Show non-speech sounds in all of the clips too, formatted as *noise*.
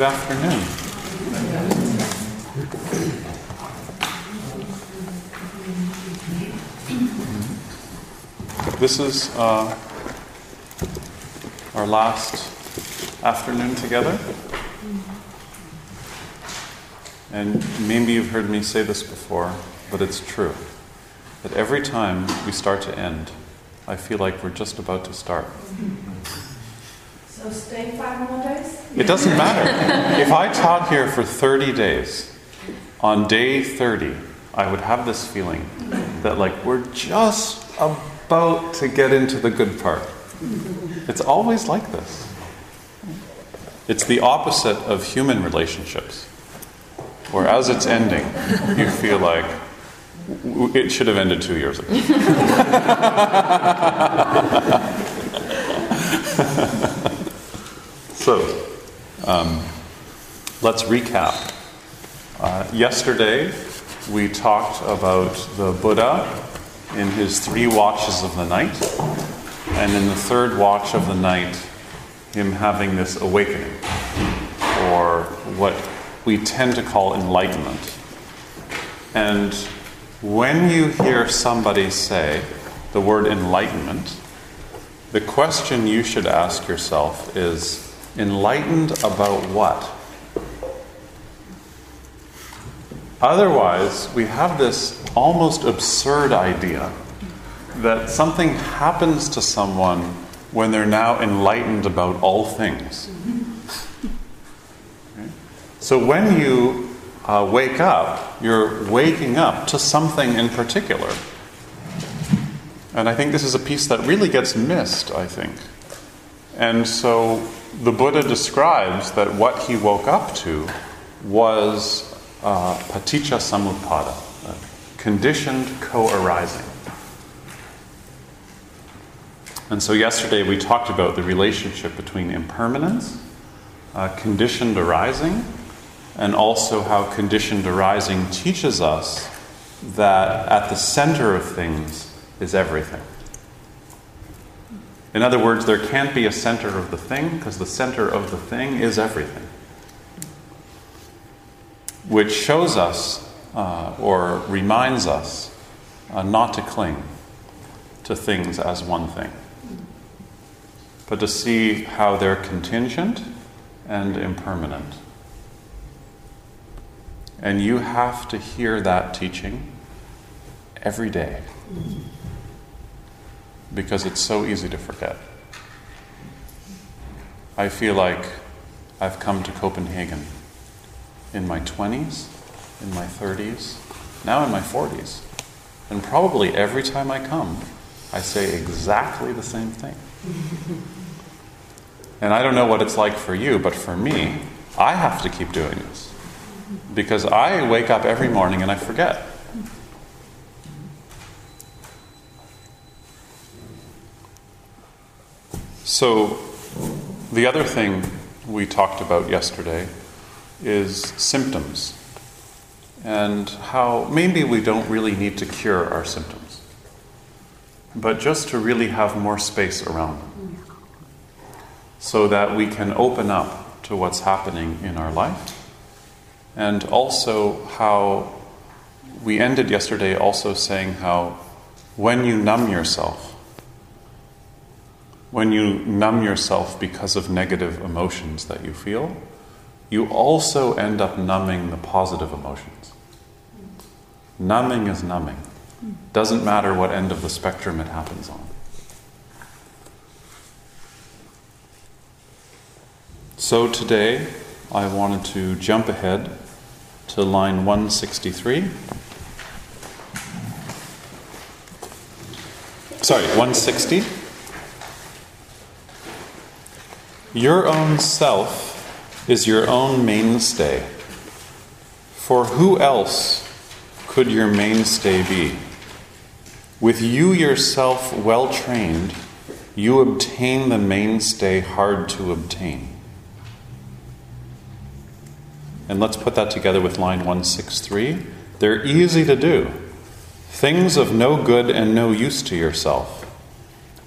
Good afternoon. This is uh, our last afternoon together. And maybe you've heard me say this before, but it's true. That every time we start to end, I feel like we're just about to start. So stay five more days? It doesn't matter. *laughs* if I taught here for 30 days, on day 30, I would have this feeling that, like, we're just about to get into the good part. It's always like this. It's the opposite of human relationships, where as it's ending, you feel like it should have ended two years ago. *laughs* So, um, let's recap. Uh, yesterday, we talked about the Buddha in his three watches of the night, and in the third watch of the night, him having this awakening, or what we tend to call enlightenment. And when you hear somebody say the word enlightenment, the question you should ask yourself is enlightened about what? Otherwise, we have this almost absurd idea that something happens to someone when they're now enlightened about all things. Okay? So when you uh, wake up, you're waking up to something in particular. And I think this is a piece that really gets missed, I think. And so the Buddha describes that what he woke up to was uh, paticca samuppada, conditioned co arising. And so yesterday we talked about the relationship between impermanence, uh, conditioned arising, and also how conditioned arising teaches us that at the center of things is everything. In other words, there can't be a center of the thing because the center of the thing is everything. Which shows us uh, or reminds us uh, not to cling to things as one thing, but to see how they're contingent and impermanent. And you have to hear that teaching every day because it's so easy to forget. I feel like I've come to Copenhagen in my 20s, in my 30s, now in my 40s. And probably every time I come, I say exactly the same thing. *laughs* and I don't know what it's like for you, but for me, I have to keep doing this. Because I wake up every morning and I forget. So, the other thing we talked about yesterday is symptoms and how maybe we don't really need to cure our symptoms, but just to really have more space around them so that we can open up to what's happening in our life and also how we ended yesterday also saying how when you numb yourself, when you numb yourself because of negative emotions that you feel, you also end up numbing the positive emotions. Numbing is numbing. Doesn't matter what end of the spectrum it happens on. So today, I wanted to jump ahead to line 163. Sorry, 160. Your own self is your own mainstay. For who else could your mainstay be? With you yourself well trained, you obtain the mainstay hard to obtain. And let's put that together with line 163. They're easy to do. Things of no good and no use to yourself.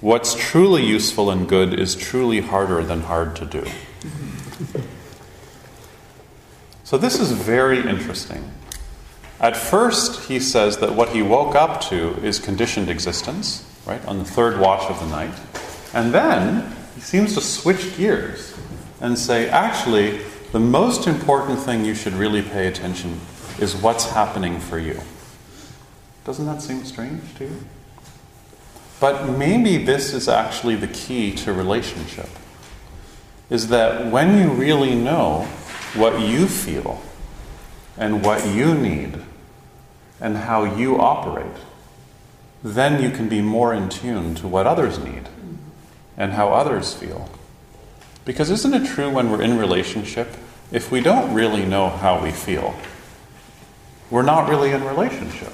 What's truly useful and good is truly harder than hard to do. So, this is very interesting. At first, he says that what he woke up to is conditioned existence, right, on the third watch of the night. And then he seems to switch gears and say, actually, the most important thing you should really pay attention is what's happening for you. Doesn't that seem strange to you? But maybe this is actually the key to relationship. Is that when you really know what you feel and what you need and how you operate, then you can be more in tune to what others need and how others feel. Because isn't it true when we're in relationship, if we don't really know how we feel, we're not really in relationship.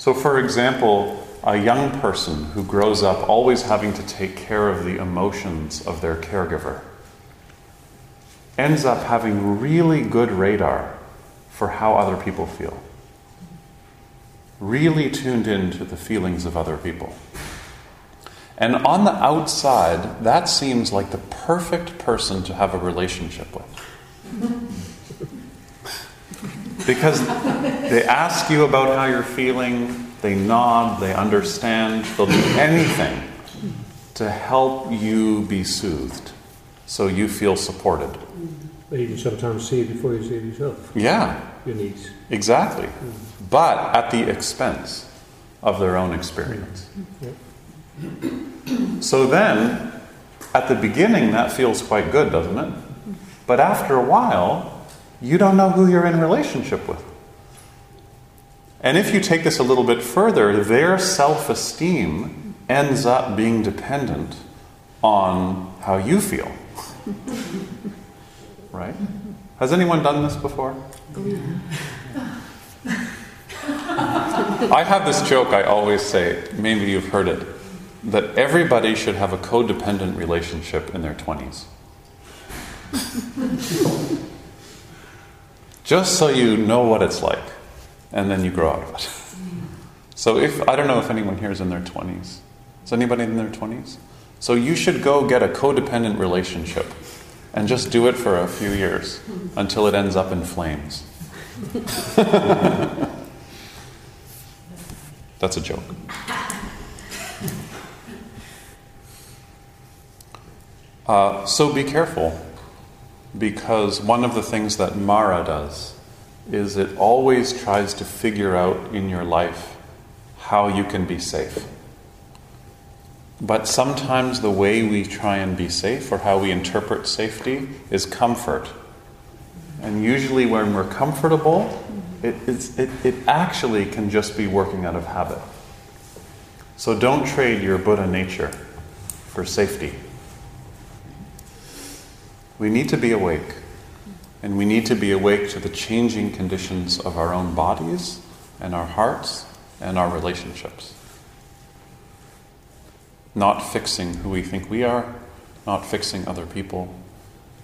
So, for example, a young person who grows up always having to take care of the emotions of their caregiver ends up having really good radar for how other people feel. Really tuned in to the feelings of other people. And on the outside, that seems like the perfect person to have a relationship with. Because they ask you about how you're feeling, they nod, they understand, they'll do anything to help you be soothed so you feel supported. But you can sometimes see it before you see it yourself, Yeah, your needs. exactly. Mm-hmm. But at the expense of their own experience. Mm-hmm. So then, at the beginning, that feels quite good, doesn't it? But after a while, you don't know who you're in relationship with. And if you take this a little bit further, their self esteem ends up being dependent on how you feel. *laughs* right? Has anyone done this before? I have this joke I always say, maybe you've heard it, that everybody should have a codependent relationship in their 20s. *laughs* Just so you know what it's like, and then you grow out of it. *laughs* So if I don't know if anyone here is in their 20s. Is anybody in their 20s? So you should go get a codependent relationship and just do it for a few years until it ends up in flames. *laughs* That's a joke. Uh, so be careful because one of the things that Mara does is it always tries to figure out in your life how you can be safe. But sometimes the way we try and be safe or how we interpret safety is comfort. And usually, when we're comfortable, it, it, it actually can just be working out of habit. So don't trade your Buddha nature for safety. We need to be awake. And we need to be awake to the changing conditions of our own bodies and our hearts and our relationships. Not fixing who we think we are, not fixing other people,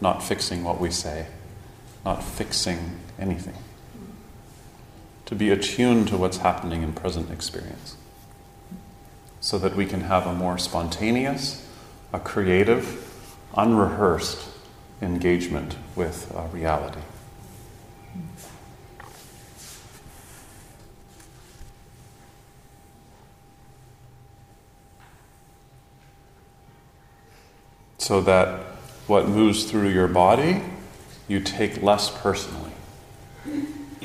not fixing what we say, not fixing anything. To be attuned to what's happening in present experience so that we can have a more spontaneous, a creative, unrehearsed engagement with uh, reality. So that what moves through your body, you take less personally. *coughs*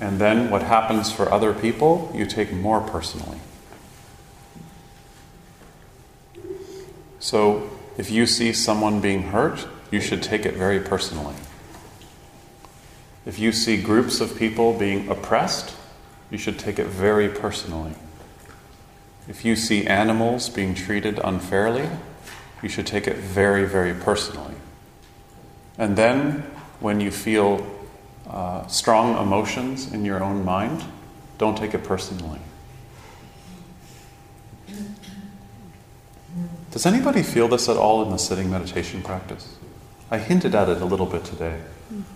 and then what happens for other people, you take more personally. So if you see someone being hurt, you should take it very personally. If you see groups of people being oppressed, you should take it very personally. If you see animals being treated unfairly, you should take it very, very personally. And then, when you feel uh, strong emotions in your own mind, don't take it personally. Does anybody feel this at all in the sitting meditation practice? I hinted at it a little bit today.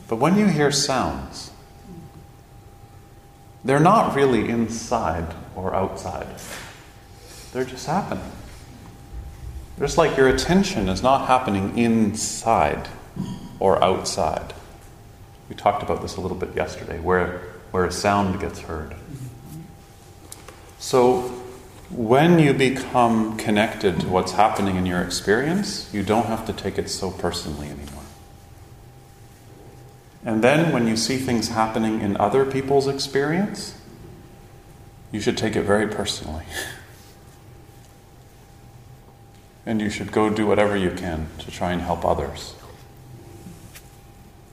But when you hear sounds, they're not really inside or outside, they're just happening. Just like your attention is not happening inside or outside. We talked about this a little bit yesterday, where, where a sound gets heard. So, when you become connected to what's happening in your experience, you don't have to take it so personally anymore. And then when you see things happening in other people's experience, you should take it very personally. *laughs* and you should go do whatever you can to try and help others.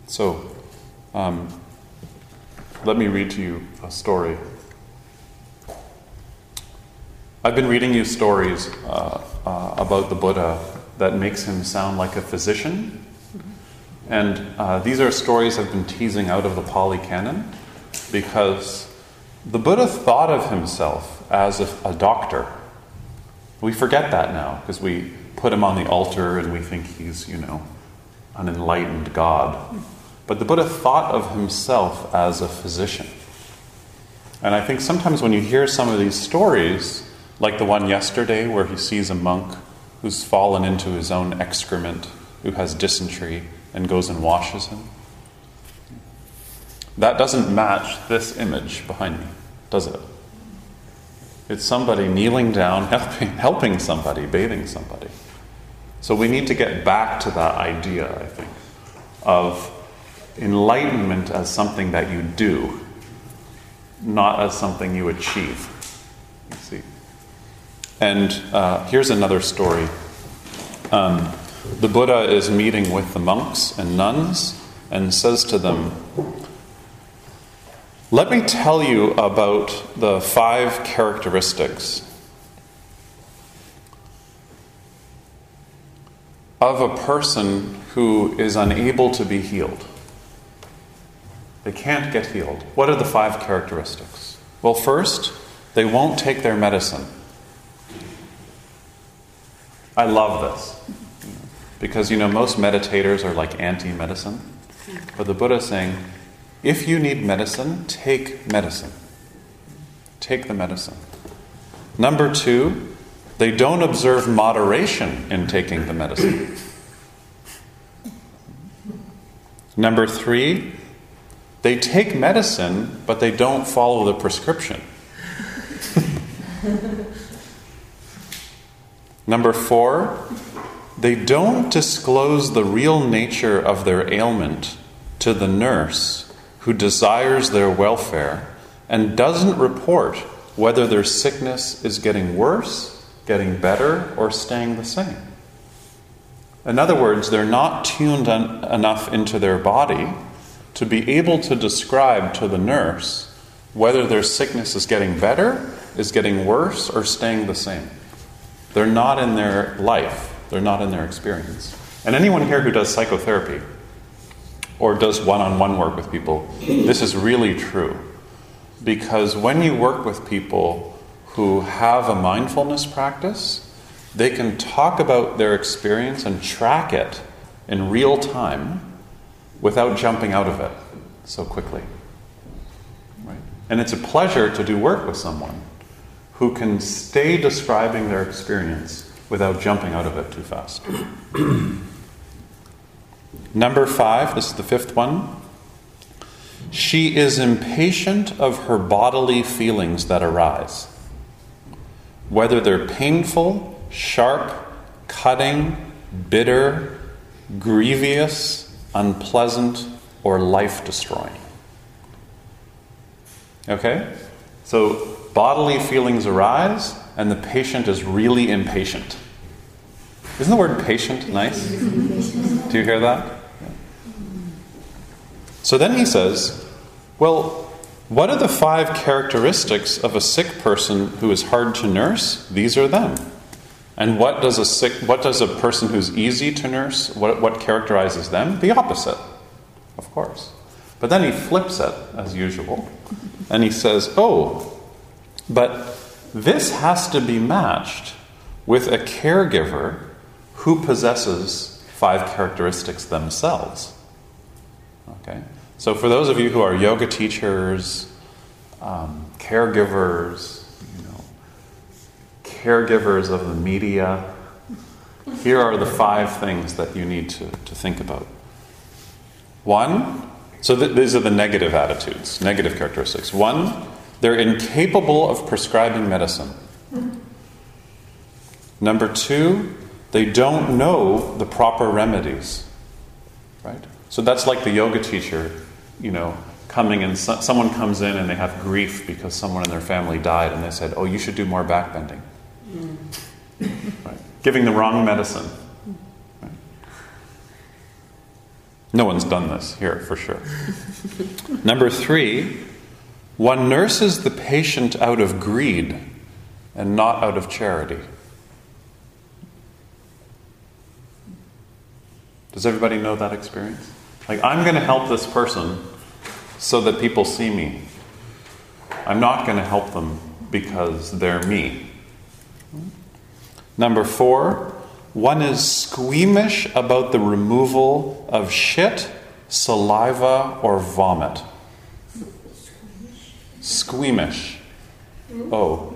So, um, let me read to you a story I've been reading you stories uh, uh, about the Buddha that makes him sound like a physician. And uh, these are stories I've been teasing out of the Pali Canon because the Buddha thought of himself as a, a doctor. We forget that now because we put him on the altar and we think he's, you know, an enlightened God. But the Buddha thought of himself as a physician. And I think sometimes when you hear some of these stories, like the one yesterday where he sees a monk who's fallen into his own excrement, who has dysentery, and goes and washes him. That doesn't match this image behind me, does it? It's somebody kneeling down, *laughs* helping, helping somebody, bathing somebody. So we need to get back to that idea, I think, of enlightenment as something that you do, not as something you achieve. See? And uh, here's another story. Um, the Buddha is meeting with the monks and nuns and says to them, Let me tell you about the five characteristics of a person who is unable to be healed. They can't get healed. What are the five characteristics? Well, first, they won't take their medicine. I love this. Because, you know, most meditators are like anti medicine. But the Buddha is saying, if you need medicine, take medicine. Take the medicine. Number two, they don't observe moderation in taking the medicine. Number three, they take medicine, but they don't follow the prescription. *laughs* Number four, they don't disclose the real nature of their ailment to the nurse who desires their welfare and doesn't report whether their sickness is getting worse, getting better, or staying the same. In other words, they're not tuned en- enough into their body to be able to describe to the nurse whether their sickness is getting better, is getting worse, or staying the same. They're not in their life, they're not in their experience. And anyone here who does psychotherapy or does one on one work with people, this is really true. Because when you work with people who have a mindfulness practice, they can talk about their experience and track it in real time without jumping out of it so quickly. Right? And it's a pleasure to do work with someone who can stay describing their experience without jumping out of it too fast. *clears throat* Number five, this is the fifth one. She is impatient of her bodily feelings that arise, whether they're painful, sharp, cutting, bitter, grievous, unpleasant, or life destroying. Okay? So bodily feelings arise, and the patient is really impatient. Isn't the word patient nice? Do you hear that? So then he says, Well, what are the five characteristics of a sick person who is hard to nurse? These are them. And what does a sick what does a person who's easy to nurse, what, what characterizes them? The opposite, of course. But then he flips it, as usual, and he says, Oh, but this has to be matched with a caregiver who possesses five characteristics themselves. Okay? So, for those of you who are yoga teachers, um, caregivers, you know, caregivers of the media, here are the five things that you need to, to think about. One, so th- these are the negative attitudes, negative characteristics. One, they're incapable of prescribing medicine. Number two, they don't know the proper remedies. Right? So that's like the yoga teacher, you know, coming and so, someone comes in and they have grief because someone in their family died and they said, "Oh, you should do more backbending." Mm. Right? Giving the wrong medicine. Right? No one's done this here for sure. Number 3, one nurses the patient out of greed and not out of charity. Does everybody know that experience? Like, I'm going to help this person so that people see me. I'm not going to help them because they're me. Number four, one is squeamish about the removal of shit, saliva, or vomit. Squeamish. Oh,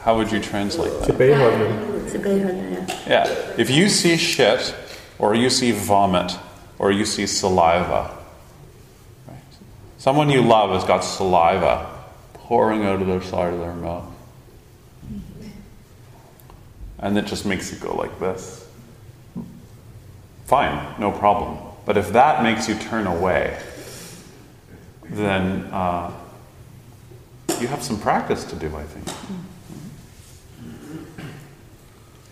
how would you translate that? Yeah. If you see shit, or you see vomit, or you see saliva, right? someone you love has got saliva pouring out of their side of their mouth. And it just makes you go like this. Fine, no problem. But if that makes you turn away, then uh, you have some practice to do, I think.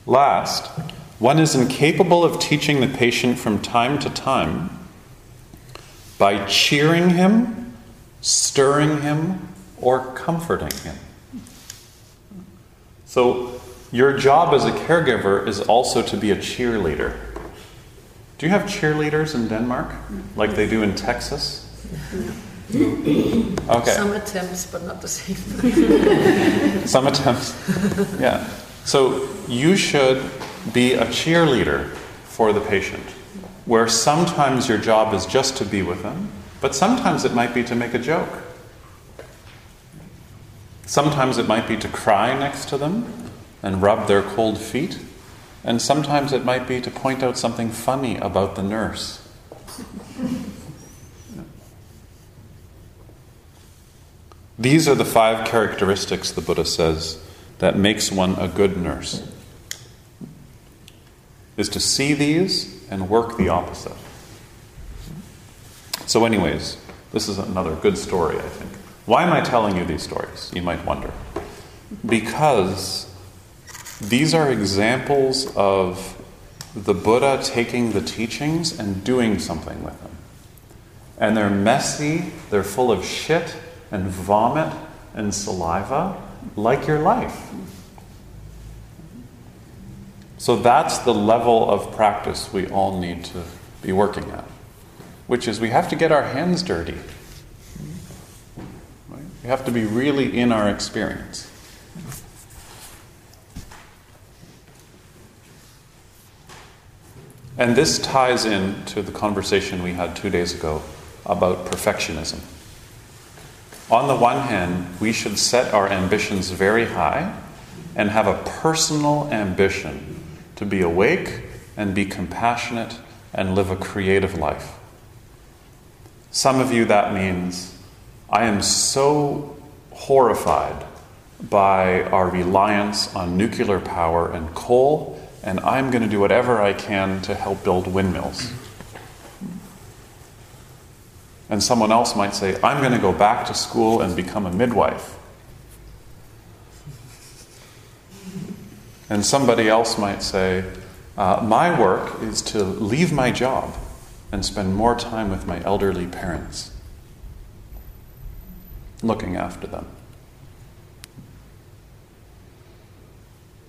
Last, one is incapable of teaching the patient from time to time by cheering him, stirring him, or comforting him. So, your job as a caregiver is also to be a cheerleader. Do you have cheerleaders in Denmark like they do in Texas? Mm-hmm. Okay. Some attempts, but not the same. *laughs* Some attempts. Yeah. So you should be a cheerleader for the patient, where sometimes your job is just to be with them, but sometimes it might be to make a joke. Sometimes it might be to cry next to them and rub their cold feet, and sometimes it might be to point out something funny about the nurse. These are the five characteristics, the Buddha says, that makes one a good nurse. Is to see these and work the opposite. So, anyways, this is another good story, I think. Why am I telling you these stories? You might wonder. Because these are examples of the Buddha taking the teachings and doing something with them. And they're messy, they're full of shit, and vomit and saliva like your life. So that's the level of practice we all need to be working at, which is we have to get our hands dirty. Right? We have to be really in our experience. And this ties in to the conversation we had two days ago about perfectionism. On the one hand, we should set our ambitions very high and have a personal ambition to be awake and be compassionate and live a creative life. Some of you, that means I am so horrified by our reliance on nuclear power and coal and I'm going to do whatever I can to help build windmills. And someone else might say, I'm going to go back to school and become a midwife. And somebody else might say, uh, My work is to leave my job and spend more time with my elderly parents, looking after them.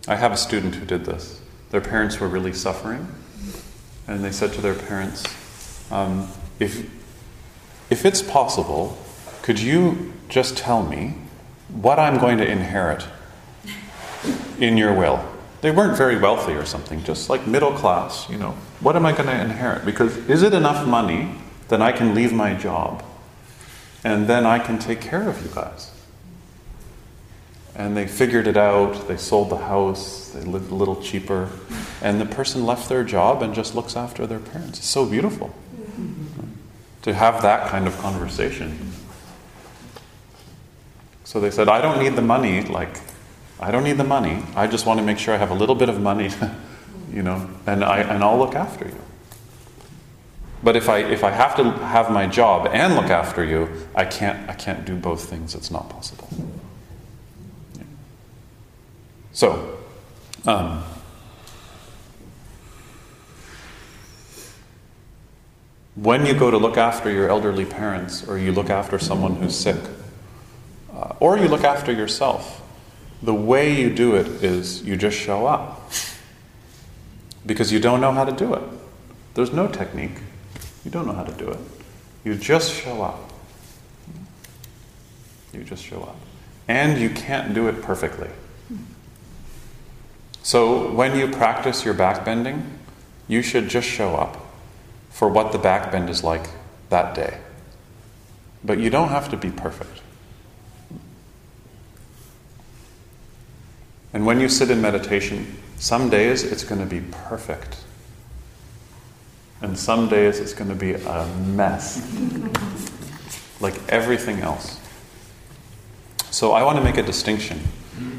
I have a student who did this. Their parents were really suffering, and they said to their parents, um, if, if it's possible, could you just tell me what I'm going to inherit in your will? They weren't very wealthy or something, just like middle class, you know. What am I going to inherit? Because is it enough money that I can leave my job and then I can take care of you guys? And they figured it out. They sold the house. They lived a little cheaper. And the person left their job and just looks after their parents. It's so beautiful to have that kind of conversation. So they said, I don't need the money. Like, I don't need the money. I just want to make sure I have a little bit of money, *laughs* you know, and, I, and I'll look after you. But if I, if I have to have my job and look after you, I can't, I can't do both things. It's not possible. So, um, when you go to look after your elderly parents, or you look after someone who's sick, uh, or you look after yourself, the way you do it is you just show up. Because you don't know how to do it. There's no technique. You don't know how to do it. You just show up. You just show up. And you can't do it perfectly. So when you practice your backbending, you should just show up for what the backbend is like that day. But you don't have to be perfect. And when you sit in meditation, some days it's going to be perfect. And some days it's going to be a mess. *laughs* like everything else. So I want to make a distinction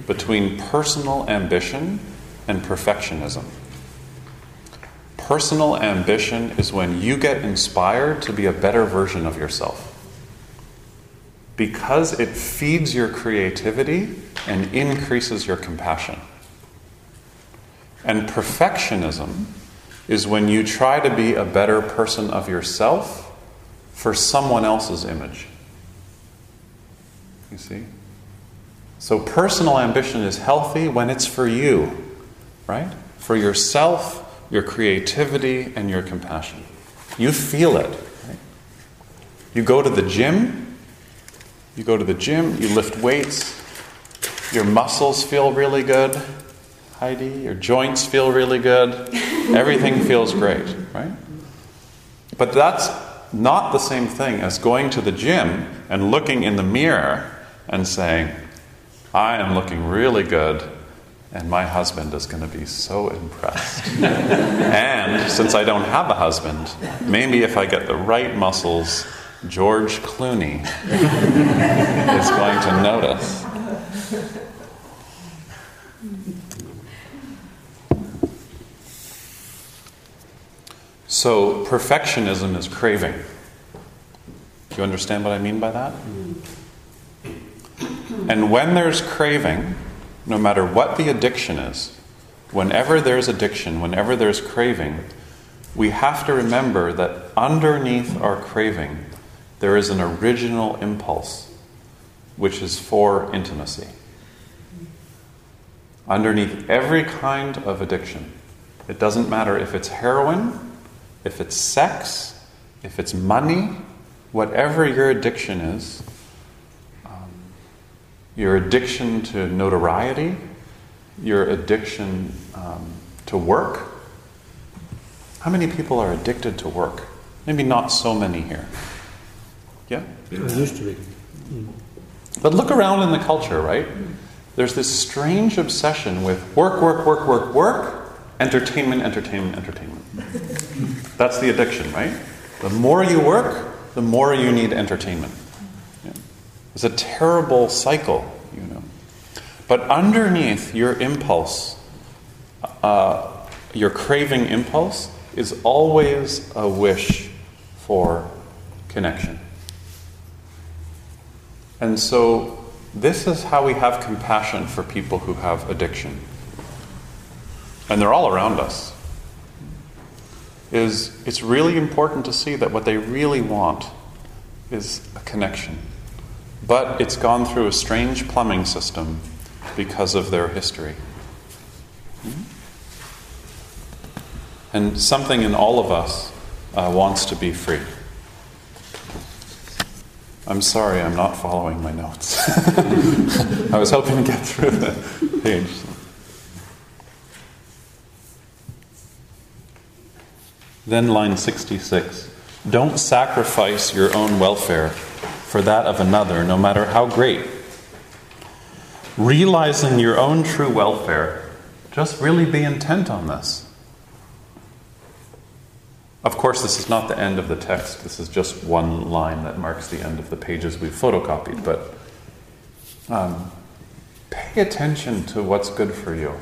between personal ambition and perfectionism. Personal ambition is when you get inspired to be a better version of yourself. Because it feeds your creativity and increases your compassion. And perfectionism is when you try to be a better person of yourself for someone else's image. You see? So personal ambition is healthy when it's for you right? For yourself, your creativity, and your compassion. You feel it. Right? You go to the gym, you go to the gym, you lift weights, your muscles feel really good, Heidi, your joints feel really good, everything feels great, right? But that's not the same thing as going to the gym and looking in the mirror and saying, I am looking really good and my husband is going to be so impressed. *laughs* and since I don't have a husband, maybe if I get the right muscles, George Clooney *laughs* is going to notice. So, perfectionism is craving. Do you understand what I mean by that? And when there's craving, no matter what the addiction is, whenever there's addiction, whenever there's craving, we have to remember that underneath our craving, there is an original impulse, which is for intimacy. Underneath every kind of addiction, it doesn't matter if it's heroin, if it's sex, if it's money, whatever your addiction is, your addiction to notoriety, your addiction um, to work. How many people are addicted to work? Maybe not so many here. Yeah? It used to be. But look around in the culture, right? There's this strange obsession with work, work, work, work, work, entertainment, entertainment, entertainment. That's the addiction, right? The more you work, the more you need entertainment. It's a terrible cycle, you know. But underneath your impulse uh, your craving impulse is always a wish for connection. And so, this is how we have compassion for people who have addiction. And they're all around us. Is it's really important to see that what they really want is a connection. But it's gone through a strange plumbing system because of their history. And something in all of us uh, wants to be free. I'm sorry, I'm not following my notes. *laughs* I was hoping to get through the page. Then, line 66 Don't sacrifice your own welfare for that of another, no matter how great. Realizing your own true welfare, just really be intent on this. Of course, this is not the end of the text. This is just one line that marks the end of the pages we've photocopied. But um, pay attention to what's good for you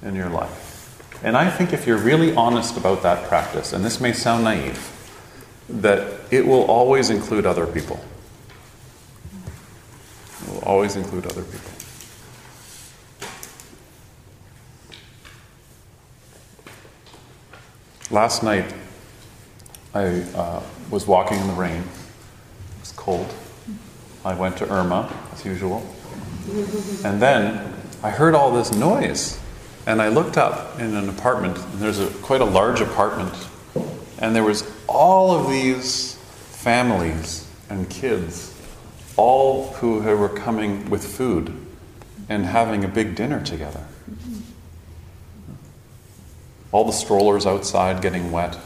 in your life. And I think if you're really honest about that practice, and this may sound naive, that it will always include other people. Will always include other people. Last night, I uh, was walking in the rain. It was cold. I went to Irma, as usual. And then I heard all this noise. And I looked up in an apartment, and there's a, quite a large apartment. And there was all of these families and kids, all who were coming with food and having a big dinner together. All the strollers outside getting wet,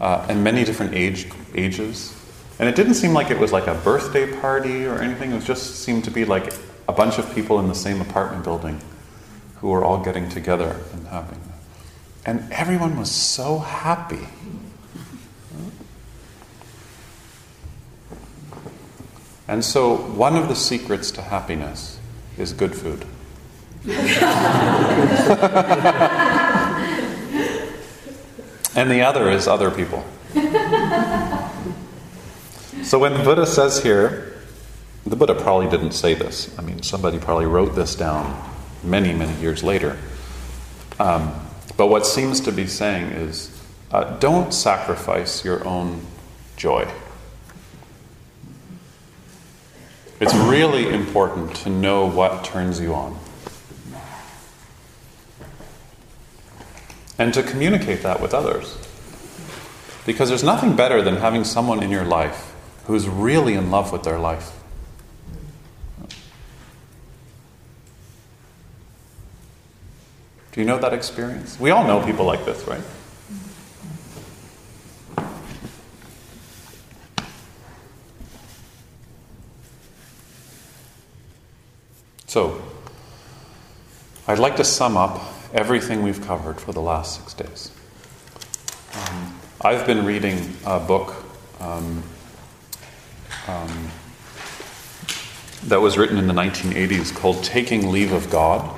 uh, and many different age, ages. And it didn't seem like it was like a birthday party or anything, it just seemed to be like a bunch of people in the same apartment building who were all getting together and having. And everyone was so happy. And so, one of the secrets to happiness is good food. *laughs* and the other is other people. so, when the Buddha says here, the Buddha probably didn't say this. I mean, somebody probably wrote this down many, many years later. Um, but what seems to be saying is uh, don't sacrifice your own joy. It's really important to know what turns you on. And to communicate that with others. Because there's nothing better than having someone in your life who's really in love with their life. Do you know that experience? We all know people like this, right? So, I'd like to sum up everything we've covered for the last six days. Um, I've been reading a book um, um, that was written in the 1980s called Taking Leave of God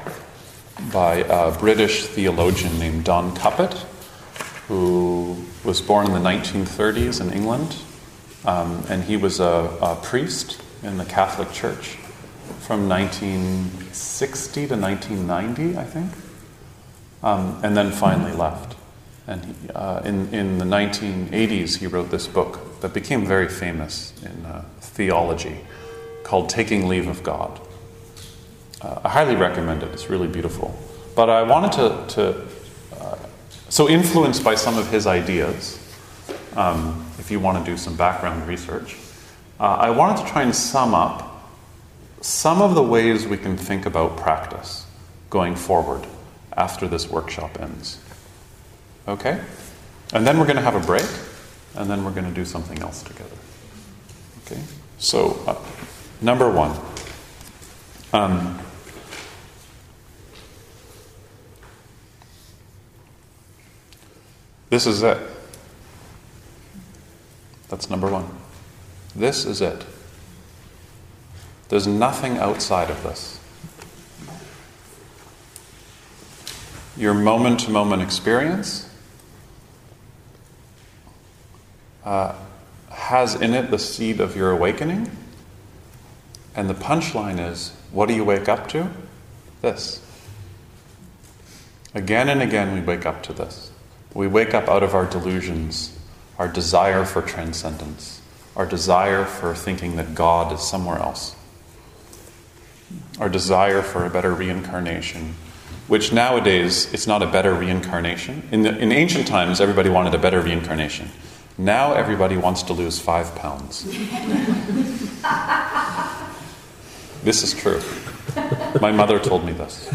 by a British theologian named Don Cupitt, who was born in the 1930s in England. Um, and he was a, a, priest in the Catholic Church from 1960 to 1990, I think, um, and then finally left. And he, uh, in, in the 1980s, he wrote this book that became very famous in uh, theology called Taking Leave of God. Uh, I highly recommend it. It's really beautiful. But I wanted to, to uh, so influenced by some of his ideas, um, if you want to do some background research, uh, I wanted to try and sum up some of the ways we can think about practice going forward after this workshop ends. Okay? And then we're going to have a break, and then we're going to do something else together. Okay? So, uh, number one. Um, This is it. That's number one. This is it. There's nothing outside of this. your moment to moment experience uh, has in it the seed of your awakening. And the punchline is what do you wake up to? This. Again and again, we wake up to this. We wake up out of our delusions, our desire for transcendence, our desire for thinking that God is somewhere else, our desire for a better reincarnation, which nowadays it's not a better reincarnation. In, the, in ancient times, everybody wanted a better reincarnation. Now everybody wants to lose five pounds. *laughs* this is true. My mother told me this.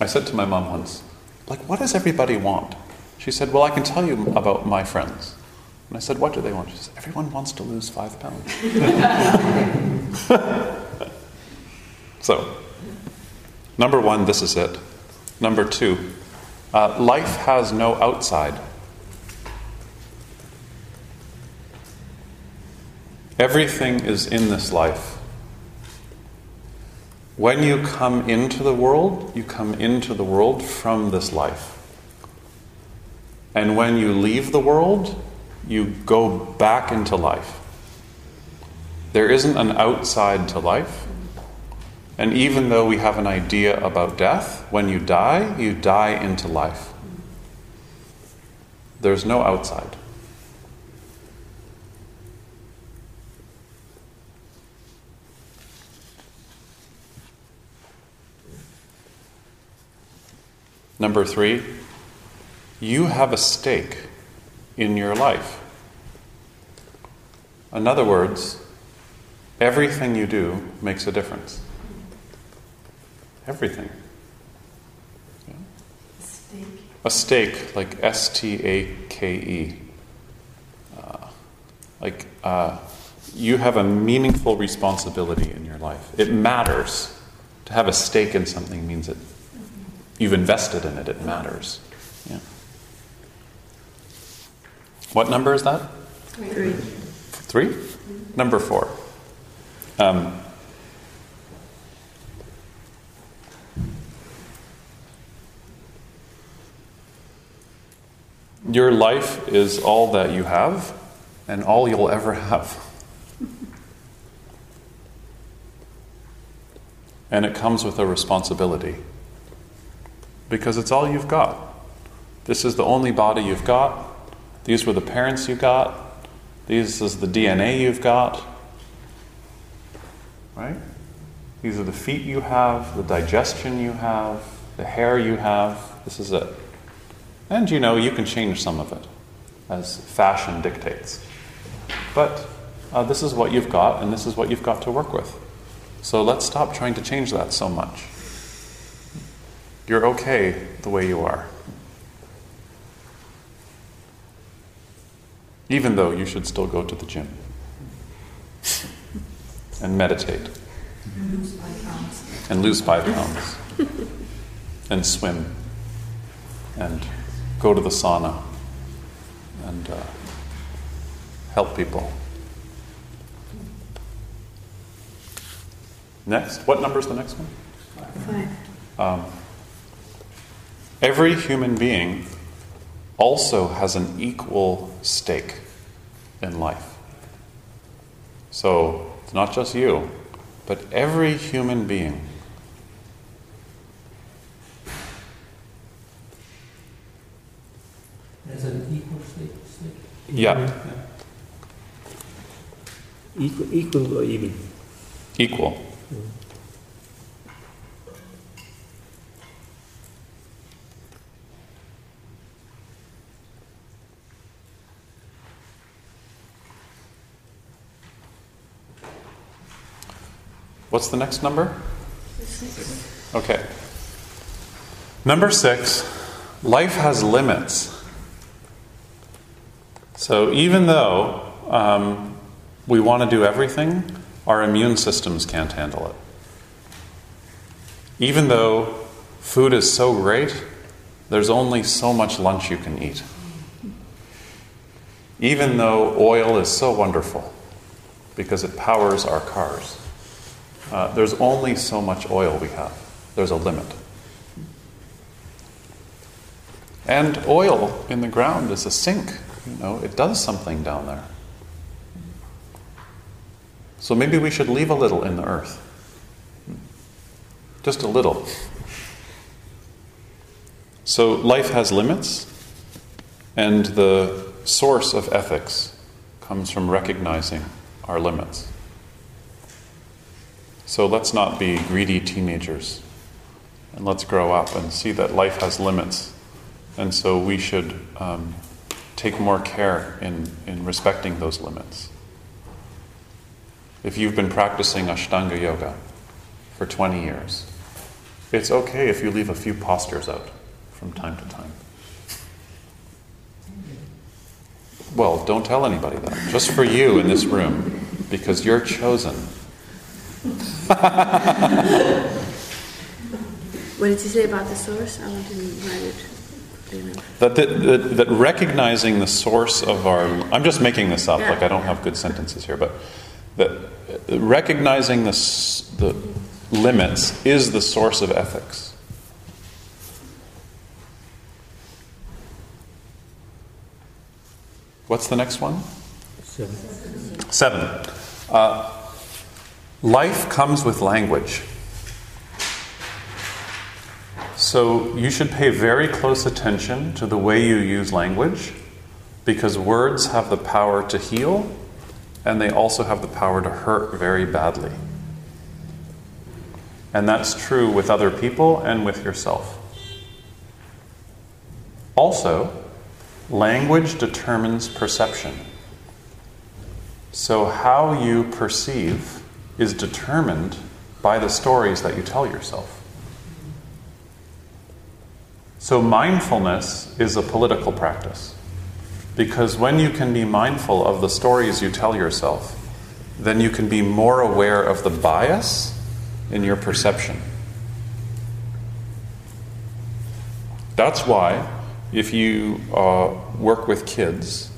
I said to my mom once, like, what does everybody want? She said, well, I can tell you about my friends. And I said, what do they want? She said, everyone wants to lose five pounds. *laughs* so, number one, this is it. Number two, uh, life has no outside. Everything is in this life. When you come into the world, you come into the world from this life. And when you leave the world, you go back into life. There isn't an outside to life. And even though we have an idea about death, when you die, you die into life. There's no outside. Number three, you have a stake in your life. In other words, everything you do makes a difference. Everything. Yeah. Steak. A stake, like S T A K E. Uh, like, uh, you have a meaningful responsibility in your life. It matters. To have a stake in something means that you've invested in it, it matters. Yeah. What number is that? Three. Three? Number four. Um, your life is all that you have and all you'll ever have. And it comes with a responsibility because it's all you've got. This is the only body you've got. These were the parents you got. This is the DNA you've got. Right? These are the feet you have, the digestion you have, the hair you have. This is it. And you know, you can change some of it as fashion dictates. But uh, this is what you've got, and this is what you've got to work with. So let's stop trying to change that so much. You're okay the way you are. Even though you should still go to the gym and meditate And lose five pounds. and lose five pounds and swim and go to the sauna and uh, help people. Next, what number is the next one? Five. Um, every human being also has an equal stake in life. So it's not just you, but every human being. As an equal stake, stake. Yeah, Equal, equal or even? equal. What's the next number? Okay. Number six, life has limits. So even though um, we want to do everything, our immune systems can't handle it. Even though food is so great, there's only so much lunch you can eat. Even though oil is so wonderful because it powers our cars, uh, there's only so much oil we have, there's a limit. And oil in the ground is a sink, you know, it does something down there. So maybe we should leave a little in the earth. Just a little. So life has limits, and the source of ethics comes from recognizing our limits. So let's not be greedy teenagers, and let's grow up and see that life has limits. And so we should um, take more care in, in respecting those limits. If you've been practicing Ashtanga Yoga for 20 years, it's okay if you leave a few postures out from time to time. Well, don't tell anybody that. Just for you in this room, because you're chosen. *laughs* What did you say about the source? I want to write it. That, that, that, that recognizing the source of our. I'm just making this up, Yeah. like I don't have good sentences here, but that recognizing the, the limits is the source of ethics. What's the next one? Seven. Seven. Uh, life comes with language. So you should pay very close attention to the way you use language because words have the power to heal and they also have the power to hurt very badly. And that's true with other people and with yourself. Also, language determines perception. So, how you perceive is determined by the stories that you tell yourself. So, mindfulness is a political practice. Because when you can be mindful of the stories you tell yourself, then you can be more aware of the bias in your perception. That's why, if you uh, work with kids,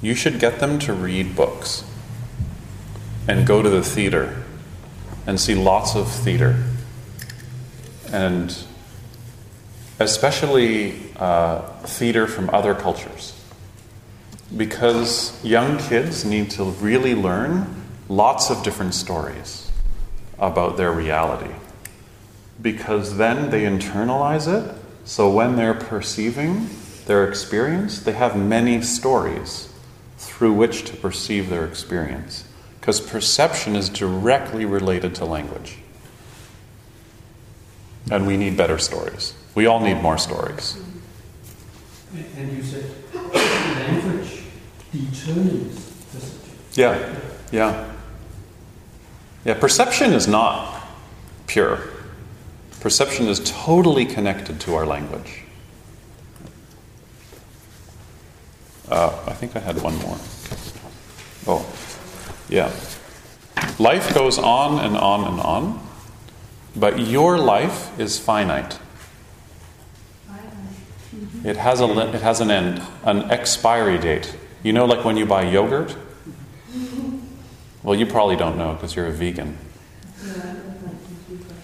you should get them to read books and go to the theater and see lots of theater. And especially uh, theater from other cultures. Because young kids need to really learn lots of different stories about their reality. Because then they internalize it, so when they're perceiving their experience, they have many stories through which to perceive their experience. Because perception is directly related to language. And we need better stories. We all need more stories. And you said *coughs* language determines perception. Yeah, yeah. Yeah, perception is not pure. Perception is totally connected to our language. Uh, I think I had one more. Oh, yeah. Life goes on and on and on, but your life is finite. It has a it has an end, an expiry date. You know, like when you buy yogurt. Well, you probably don't know because you're a vegan.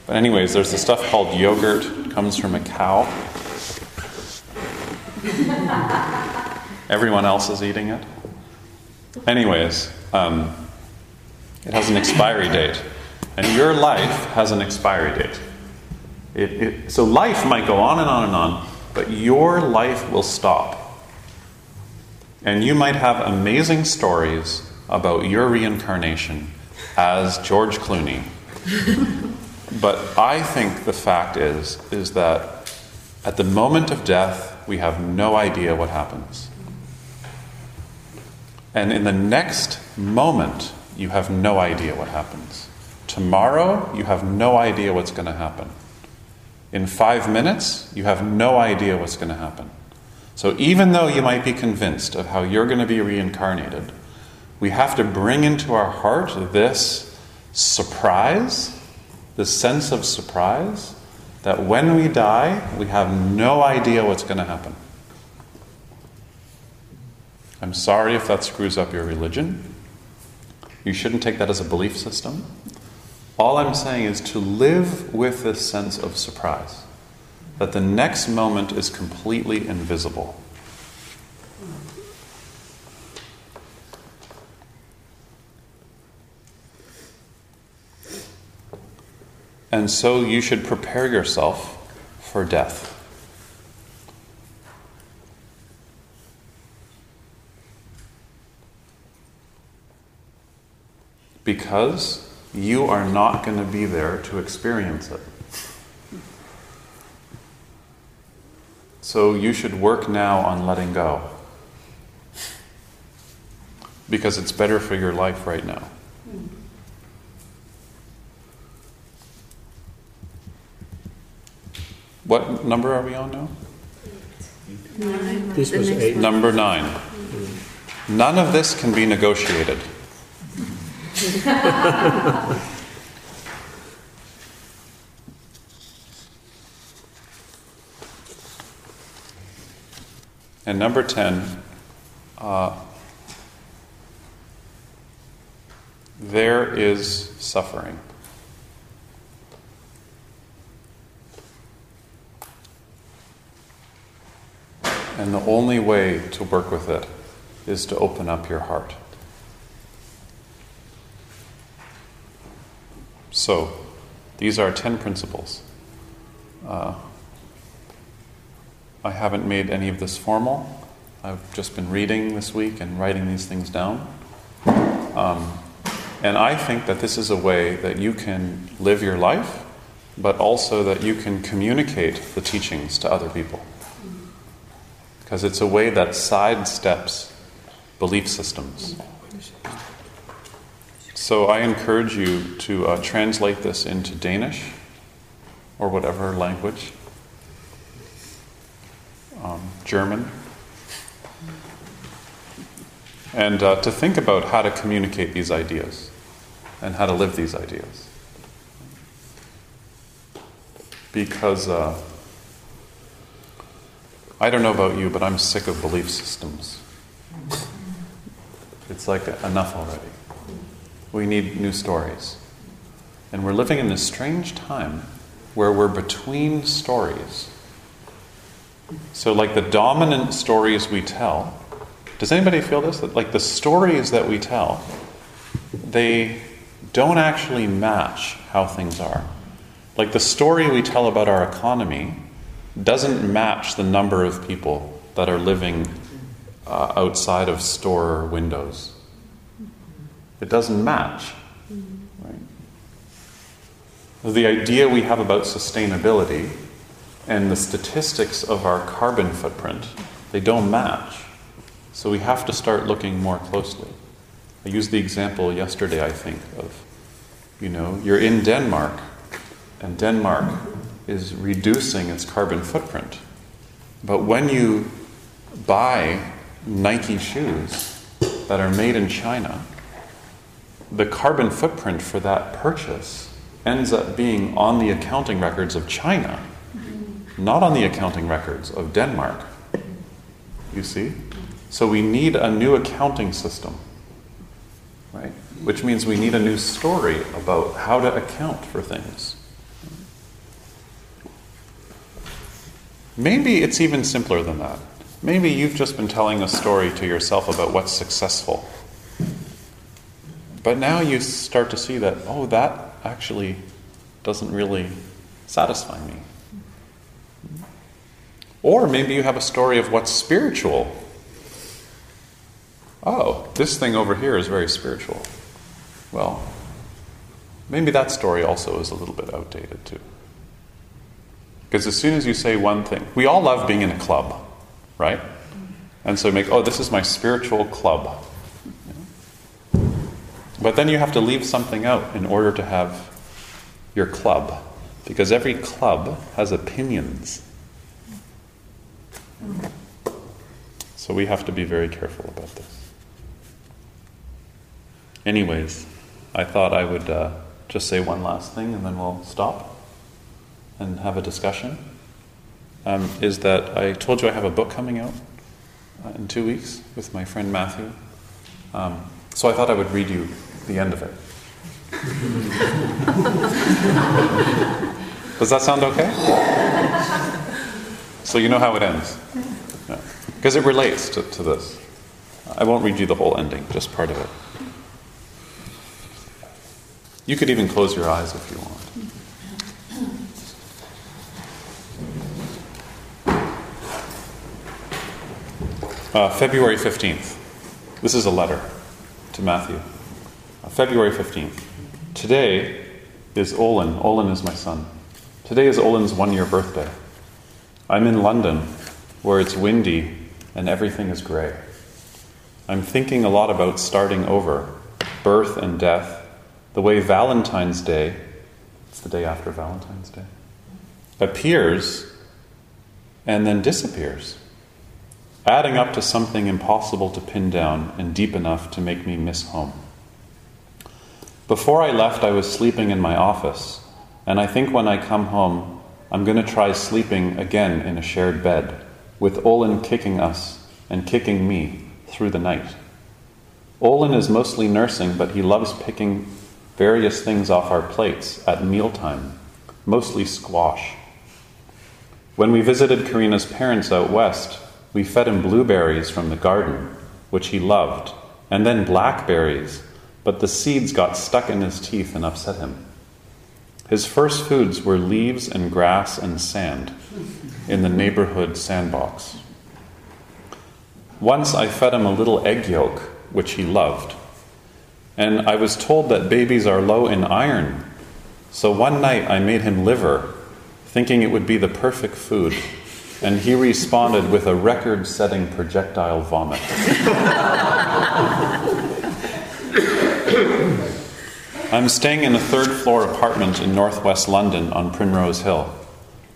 But anyways, there's this stuff called yogurt. It comes from a cow. *laughs* Everyone else is eating it. Anyways, um, it has an expiry date, and your life has an expiry date. It, it, so life might go on and on and on, but your life will stop. And you might have amazing stories about your reincarnation as George Clooney. *laughs* but I think the fact is is that at the moment of death we have no idea what happens. And in the next moment you have no idea what happens. Tomorrow you have no idea what's going to happen. In 5 minutes you have no idea what's going to happen. So even though you might be convinced of how you're going to be reincarnated, we have to bring into our heart this surprise, this sense of surprise, that when we die, we have no idea what's going to happen. I'm sorry if that screws up your religion. You shouldn't take that as a belief system. All I'm saying is to live with this sense of surprise. that the next moment is completely invisible. And so you should prepare yourself for death. Because you are not going to be there to experience it. So you should work now on letting go. Because it's better for your life right now. What number are we on now? This was eight. Number nine. None of this can be negotiated. *laughs* and number 10, uh, there is suffering. And the only way to work with it is to open up your heart. So, these are 10 principles. Uh, I haven't made any of this formal. I've just been reading this week and writing these things down. Um, and I think that this is a way that you can live your life, but also that you can communicate the teachings to other people. Because it's a way that sidesteps belief systems. So I encourage you to uh, translate this into Danish or whatever language, um, German, and uh, to think about how to communicate these ideas and how to live these ideas. Because uh, I don't know about you, but I'm sick of belief systems. It's like enough already. We need new stories. And we're living in this strange time where we're between stories. So, like the dominant stories we tell, does anybody feel this? That, like the stories that we tell, they don't actually match how things are. Like the story we tell about our economy doesn't match the number of people that are living uh, outside of store windows. It doesn't match. Right? The idea we have about sustainability and the statistics of our carbon footprint, they don't match. So we have to start looking more closely. I used the example yesterday, I think, of, you know, you're in Denmark, and Denmark is reducing its carbon footprint. But when you buy Nike shoes that are made in China, the carbon footprint for that purchase ends up being on the accounting records of China, not on the accounting records of Denmark. You see? So we need a new accounting system, right? Which means we need a new story about how to account for things. Maybe it's even simpler than that. Maybe you've just been telling a story to yourself about what's successful. But now you start to see that, oh, that actually doesn't really satisfy me. Or maybe you have a story of what's spiritual. Oh, this thing over here is very spiritual. Well, maybe that story also is a little bit outdated too. Because as soon as you say one thing, we all love being in a club, right? And so make, oh, this is my spiritual club. But then you have to leave something out in order to have your club. Because every club has opinions. So we have to be very careful about this. Anyways, I thought I would uh, just say one last thing and then we'll stop and have a discussion. Um, is that I told you I have a book coming out uh, in two weeks with my friend Matthew. Um, so I thought I would read you the end of it. *laughs* Does that sound okay? So you know how it ends. Because it relates to, to this. I won't read you the whole ending, just part of it. You could even close your eyes if you want. Uh, February 15th. This is a letter to Matthew. February 15th. Today is Olin. Olin is my son. Today is Olin's one year birthday. I'm in London, where it's windy and everything is gray. I'm thinking a lot about starting over, birth and death, the way Valentine's Day, it's the day after Valentine's Day, appears and then disappears, adding up to something impossible to pin down and deep enough to make me miss home. Before I left, I was sleeping in my office, and I think when I come home, I'm going to try sleeping again in a shared bed, with Olin kicking us and kicking me through the night. Olin is mostly nursing, but he loves picking various things off our plates at mealtime, mostly squash. When we visited Karina's parents out west, we fed him blueberries from the garden, which he loved, and then blackberries, but the seeds got stuck in his teeth and upset him. His first foods were leaves and grass and sand in the neighborhood sandbox. Once I fed him a little egg yolk, which he loved. And I was told that babies are low in iron. So one night I made him liver, thinking it would be the perfect food. And he responded with a record setting projectile vomit. *laughs* I'm staying in a third floor apartment in northwest London on Primrose Hill.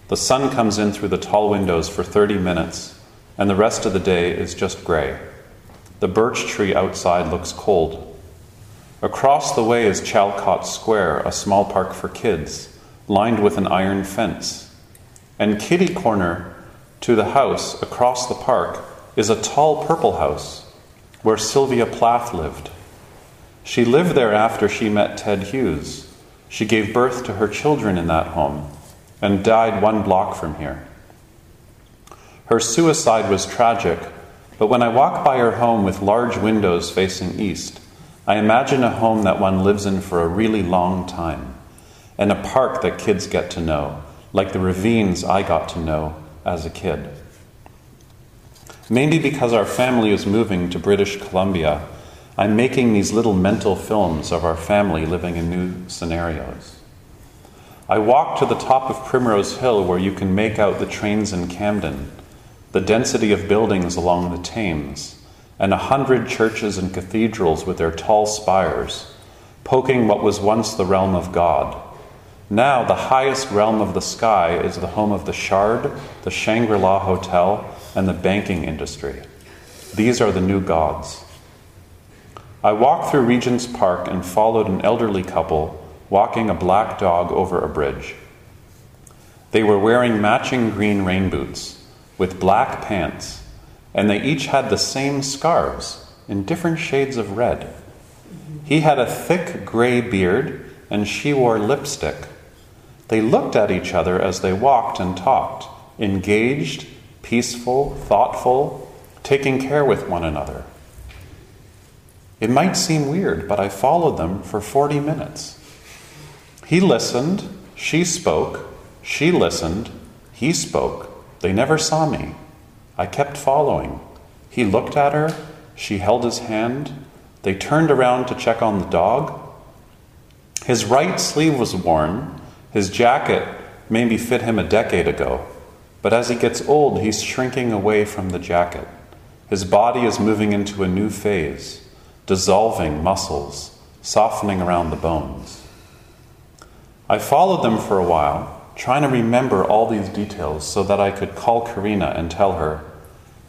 The sun comes in through the tall windows for 30 minutes, and the rest of the day is just gray. The birch tree outside looks cold. Across the way is Chalcot Square, a small park for kids, lined with an iron fence. And kitty corner to the house across the park is a tall purple house where Sylvia Plath lived. She lived there after she met Ted Hughes. She gave birth to her children in that home and died one block from here. Her suicide was tragic, but when I walk by her home with large windows facing east, I imagine a home that one lives in for a really long time, and a park that kids get to know, like the ravines I got to know as a kid. Maybe because our family is moving to British Columbia, I'm making these little mental films of our family living in new scenarios. I walk to the top of Primrose Hill where you can make out the trains in Camden, the density of buildings along the Thames, and a hundred churches and cathedrals with their tall spires, poking what was once the realm of God. Now, the highest realm of the sky is the home of the Shard, the Shangri La Hotel, and the banking industry. These are the new gods. I walked through Regent's Park and followed an elderly couple walking a black dog over a bridge. They were wearing matching green rain boots with black pants, and they each had the same scarves in different shades of red. He had a thick gray beard, and she wore lipstick. They looked at each other as they walked and talked, engaged, peaceful, thoughtful, taking care with one another. It might seem weird, but I followed them for 40 minutes. He listened, she spoke, she listened, he spoke. They never saw me. I kept following. He looked at her, she held his hand. They turned around to check on the dog. His right sleeve was worn. His jacket maybe fit him a decade ago. But as he gets old, he's shrinking away from the jacket. His body is moving into a new phase dissolving muscles, softening around the bones. I followed them for a while, trying to remember all these details so that I could call Karina and tell her,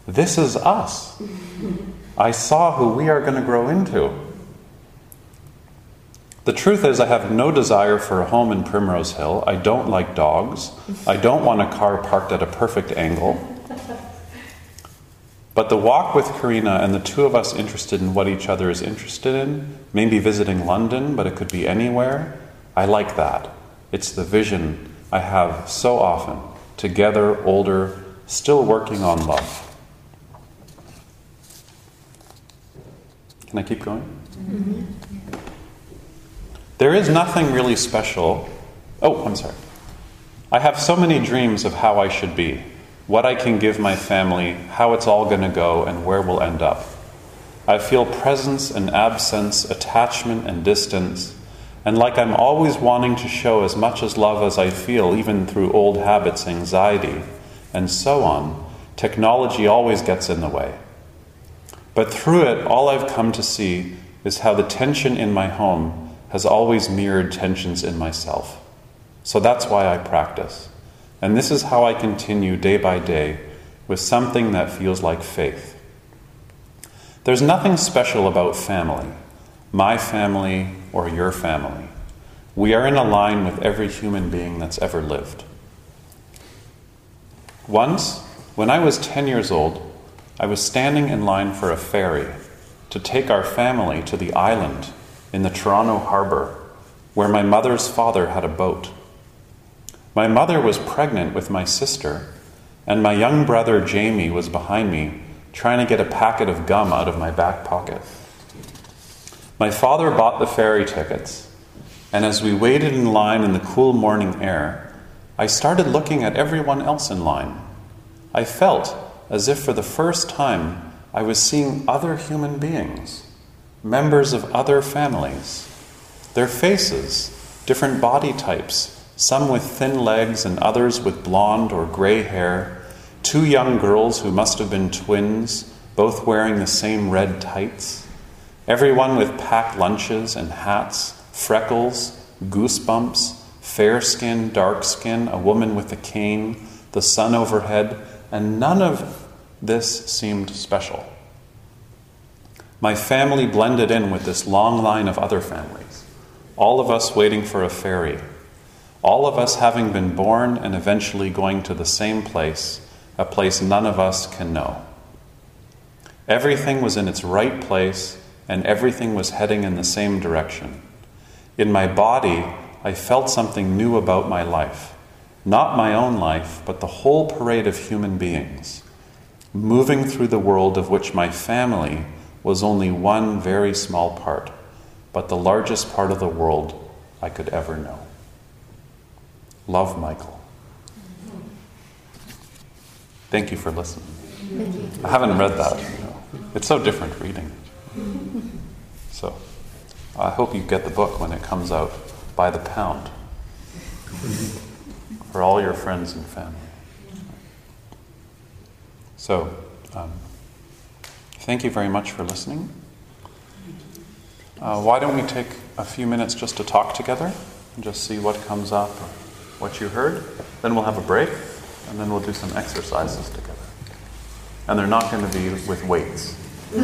This is us. I saw who we are going to grow into. The truth is, I have no desire for a home in Primrose Hill. I don't like dogs. I don't want a car parked at a perfect angle. But the walk with Karina and the two of us interested in what each other is interested in, maybe visiting London, but it could be anywhere, I like that. It's the vision I have so often, together, older, still working on love. Can I keep going? Mm-hmm. There is nothing really special. Oh, I'm sorry. I have so many dreams of how I should be, what I can give my family, how it's all going to go, and where we'll end up. I feel presence and absence, attachment and distance, and like I'm always wanting to show as much as love as I feel, even through old habits, anxiety, and so on, technology always gets in the way. But through it, all I've come to see is how the tension in my home has always mirrored tensions in myself. So that's why I practice. And this is how I continue day by day with something that feels like faith. There's nothing special about family, my family or your family. We are in a line with every human being that's ever lived. Once, when I was 10 years old, I was standing in line for a ferry to take our family to the island in the Toronto harbor where my mother's father had a boat. My mother was pregnant with my sister, and my young brother Jamie was behind me trying to get a packet of gum out of my back pocket. My father bought the ferry tickets, and as we waited in line in the cool morning air, I started looking at everyone else in line. I felt as if for the first time I was seeing other human beings, members of other families. Their faces, different body types, some with thin legs and others with blonde or gray hair, two young girls who must have been twins, both wearing the same red tights, everyone with packed lunches and hats, freckles, goosebumps, fair skin, dark skin, a woman with a cane, the sun overhead, and none of this seemed special. My family blended in with this long line of other families, all of us waiting for a ferry, all of us having been born and eventually going to the same place, a place none of us can know. Everything was in its right place, and everything was heading in the same direction. In my body, I felt something new about my life. Not my own life, but the whole parade of human beings, moving through the world of which my family was only one very small part, but the largest part of the world I could ever know. Love, Michael. Thank you for listening. I haven't read that. It's so different reading. So I hope you get the book when it comes out by the pound for all your friends and family. So, um, thank you very much for listening. Uh, why don't we take a few minutes just to talk together and just see what comes up, what you heard? Then we'll have a break, and then we'll do some exercises together. And they're not going to be with weights. *laughs*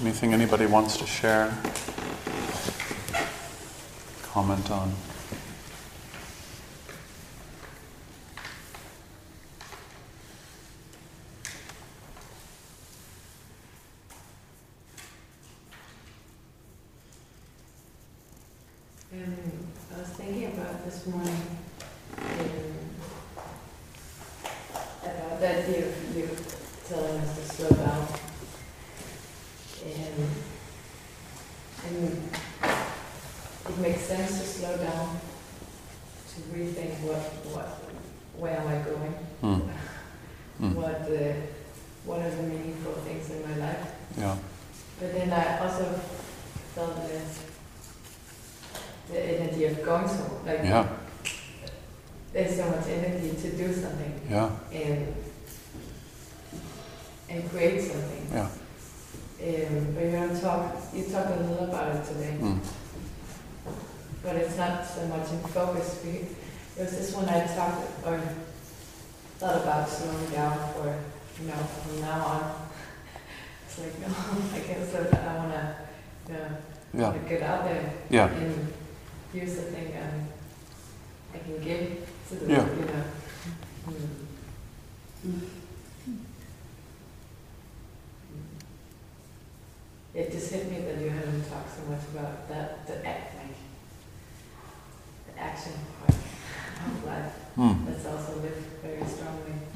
Anything anybody wants to share? Comment on?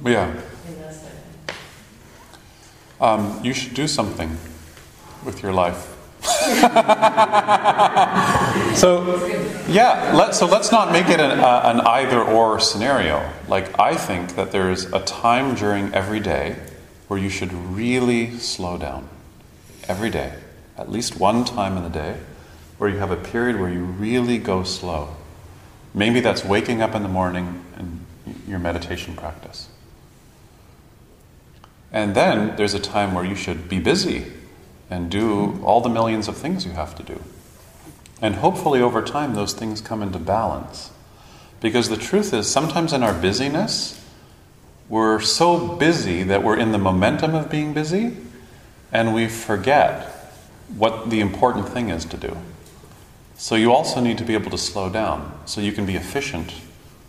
Yeah. in us, I think. Um, you should do something with your life. *laughs* so, yeah, let, so let's not make it an, uh, an either or scenario. Like, I think that there's a time during every day where you should really slow down. Every day. At least one time in the day where you have a period where you really go slow. Maybe that's waking up in the morning and your meditation practice. And then there's a time where you should be busy and do all the millions of things you have to do. And hopefully, over time, those things come into balance. Because the truth is, sometimes in our busyness, we're so busy that we're in the momentum of being busy and we forget what the important thing is to do. So, you also need to be able to slow down so you can be efficient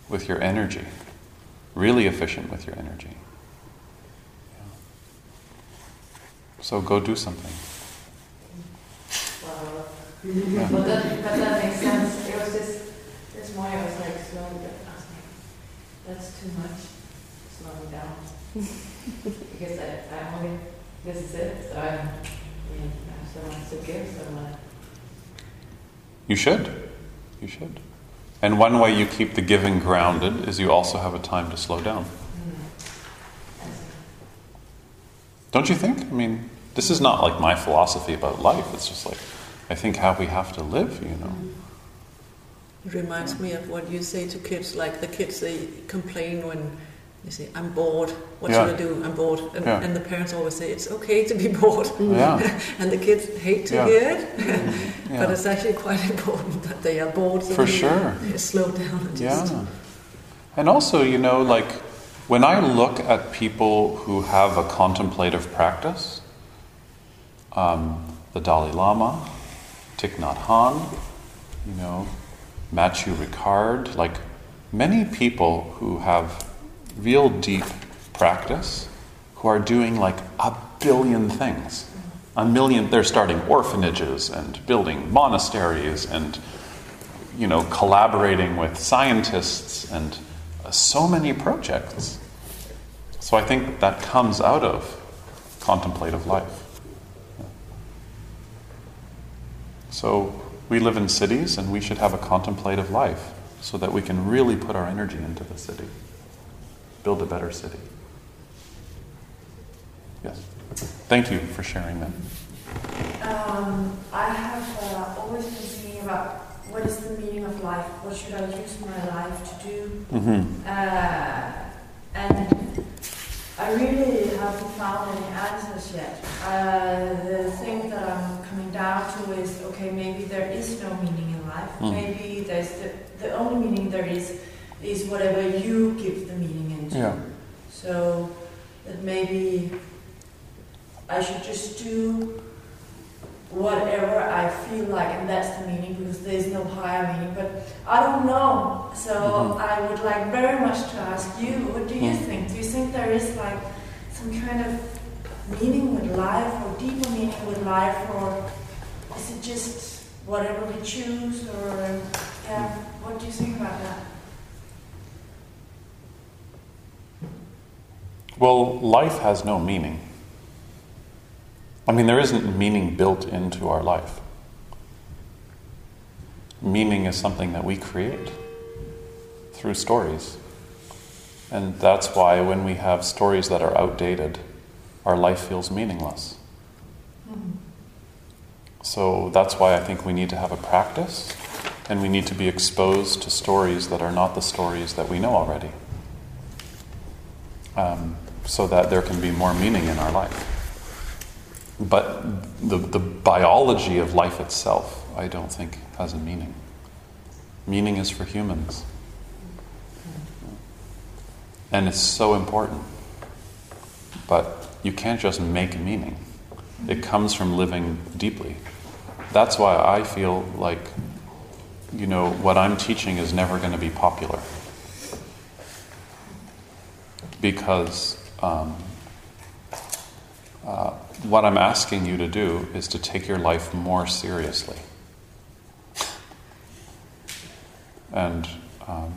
with your energy, really efficient with your energy. So go do something. Wow. Yeah. But that, but that makes sense. It was just, this morning I was like slowing down. I was like, that's too much, slowing down. *laughs* because I, I only, this is it. So I, I I have so much to give someone. You should. You should. And one way you keep the giving grounded is you also have a time to slow down. Mm-hmm. Don't you think? I mean, this is not like my philosophy about life. It's just like, I think how we have to live, you know. It reminds me of what you say to kids, like the kids, they complain when they say, I'm bored, what Yeah. should I do? I'm bored. And, Yeah. and the parents always say, it's okay to be *laughs* bored. Yeah. *laughs* and the kids hate to hear it, *laughs* but it's actually quite important that they are bored. So For sure. they slow down and. Yeah. And also, you know, like when I look at people who have a contemplative practice, um, the Dalai Lama, Thich Nhat Hanh, you know, Mathieu Ricard, like many people who have real deep practice, who are doing like a billion things. A million, they're starting orphanages and building monasteries and you know, collaborating with scientists and so many projects. So I think that comes out of contemplative life. So we live in cities and we should have a contemplative life so that we can really put our energy into the city, build a better city. Yes. Thank you for sharing that. Um, I have uh, always been thinking about what is the meaning of life? What should I use my life to do? Mm-hmm. Uh, and I really haven't found any answers yet. Uh, the thing that I'm down to is okay, maybe there is no meaning in life. Mm. Maybe there's the, the only meaning there is is whatever you give the meaning into. Yeah. So that maybe I should just do whatever I feel like, and that's the meaning because there's no higher meaning. But I don't know. So Mhm. I would like very much to ask you, what do you Mm. think? Do you think there is like some kind of meaning with life, or deeper meaning with life, or is it just whatever we choose, or yeah? What do you think about that? Well, life has no meaning. I mean, there isn't meaning built into our life. Meaning is something that we create through stories. And that's why when we have stories that are outdated, our life feels meaningless. So that's why I think we need to have a practice and we need to be exposed to stories that are not the stories that we know already. Um, so that there can be more meaning in our life. But the, the biology of life itself, I don't think, has a meaning. Meaning is for humans. And it's so important. But you can't just make meaning, it comes from living deeply. That's why I feel like, you know, what I'm teaching is never going to be popular. Because um, uh, what I'm asking you to do is to take your life more seriously. And um,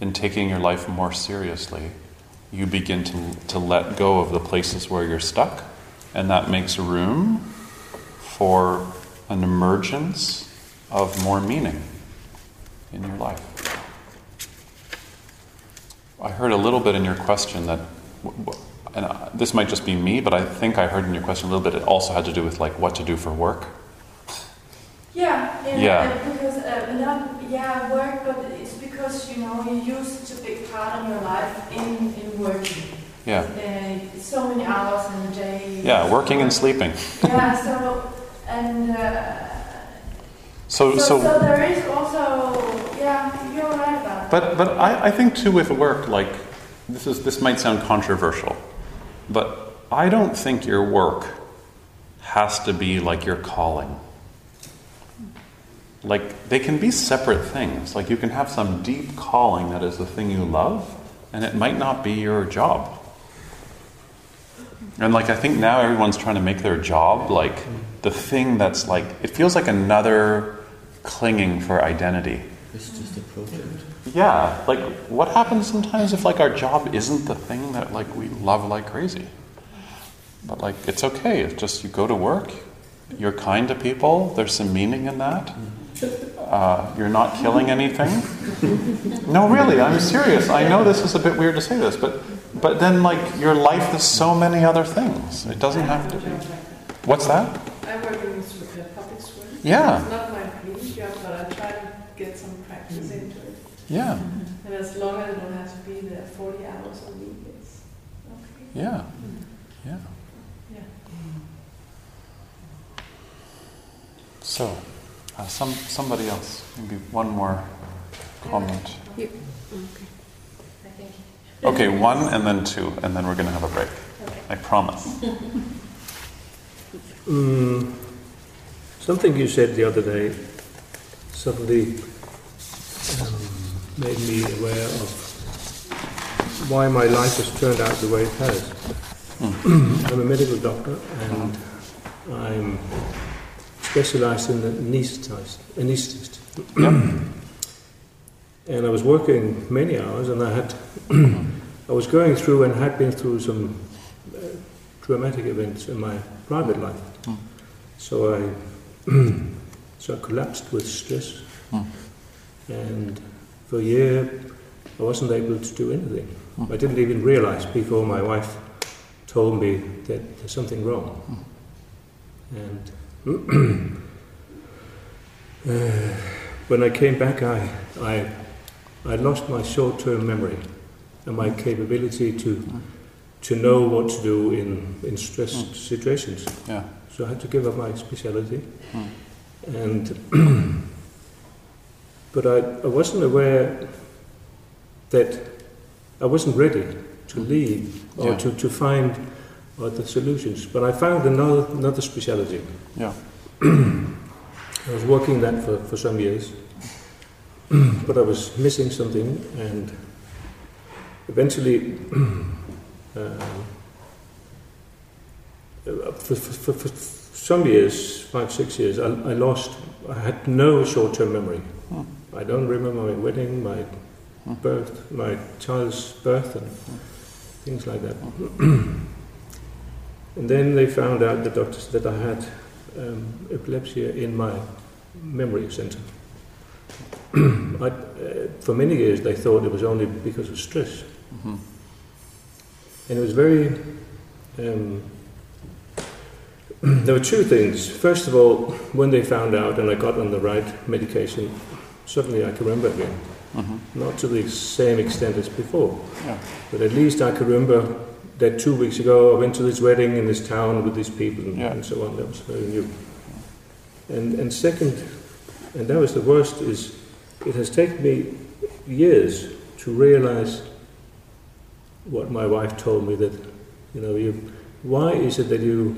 in taking your life more seriously, you begin to, to let go of the places where you're stuck, and that makes room for an emergence of more meaning in your life. I heard a little bit in your question that, and this might just be me, but I think I heard in your question a little bit it also had to do with like what to do for work. Yeah, Yeah. uh, because uh, not yeah work, but it's because you know you use such a big part of your life in in working. Yeah. Uh, so many hours in a day. Yeah, working and sleeping. Yeah. So and uh, So, so, so, so there is also yeah you're right about that. but but I, I think too with work, like this is this might sound controversial, but I don't think your work has to be like your calling. Like they can be separate things. Like you can have some deep calling that is the thing you love, and it might not be your job. And like I think now everyone's trying to make their job like the thing that's like it feels like another clinging for identity. It's just a project. Yeah, like what happens sometimes if like our job isn't the thing that like we love like crazy? But like it's okay. It's just you go to work, you're kind to people. There's some meaning in that. Uh, you're not killing anything. No, really, I'm serious. I know this is a bit weird to say this, but but then like your life is so many other things. It doesn't have to be. What's that? I work in s- uh, public school. Yeah. It's not my main job, but I try to get some practice into it. Yeah, And as long as I don't have to be there 40 hours a week, it's okay. yeah, yeah. Yeah. So, uh, some somebody else, maybe one more comment. You, I think. Okay, one and then two, and then we're going to have a break. I promise. Mm, something you said the other day suddenly um, made me aware of why my life has turned out the way it has. I'm a medical doctor and I'm specialized in anesthetist. anesthetist. and I was working many hours and I had *clears throat* I was going through and had been through some uh, traumatic events in my private life. Mm. So I so I collapsed with stress, Mm. and for a year I wasn't able to do anything. Mm. I didn't even realize before my wife told me that there's something wrong. And *clears throat* uh, when I came back, I I I lost my short-term memory and my capability to to know what to do in in stress Mm. situations. Yeah. So I had to give up my specialty. Mm. And *clears throat* but I, I wasn't aware that I wasn't ready to leave or Yeah. to, to find other solutions. But I found another another specialty. Yeah. *clears throat* I was working that for, for some years, *clears throat* but I was missing something, and eventually, uh, for, for, for, some years, five, six years, I, I lost, I had no short term memory. Hmm. I don't remember my wedding, my Hmm. birth, my child's birth, and things like that. and then they found out, the doctors, that I had um, epilepsy in my memory center. I, uh, for many years, they thought it was only because of stress, hmm and it was very. Um, *clears throat* there were two things. First of all, when they found out and I got on the right medication, suddenly I could remember again. hmm Not to the same extent as before, Yeah. but at least I could remember that two weeks ago I went to this wedding in this town with these people and, Yeah. and so on. That was very new. And, and second, and that was the worst, is it has taken me years to realize what my wife told me that, you know, you, why is it that you,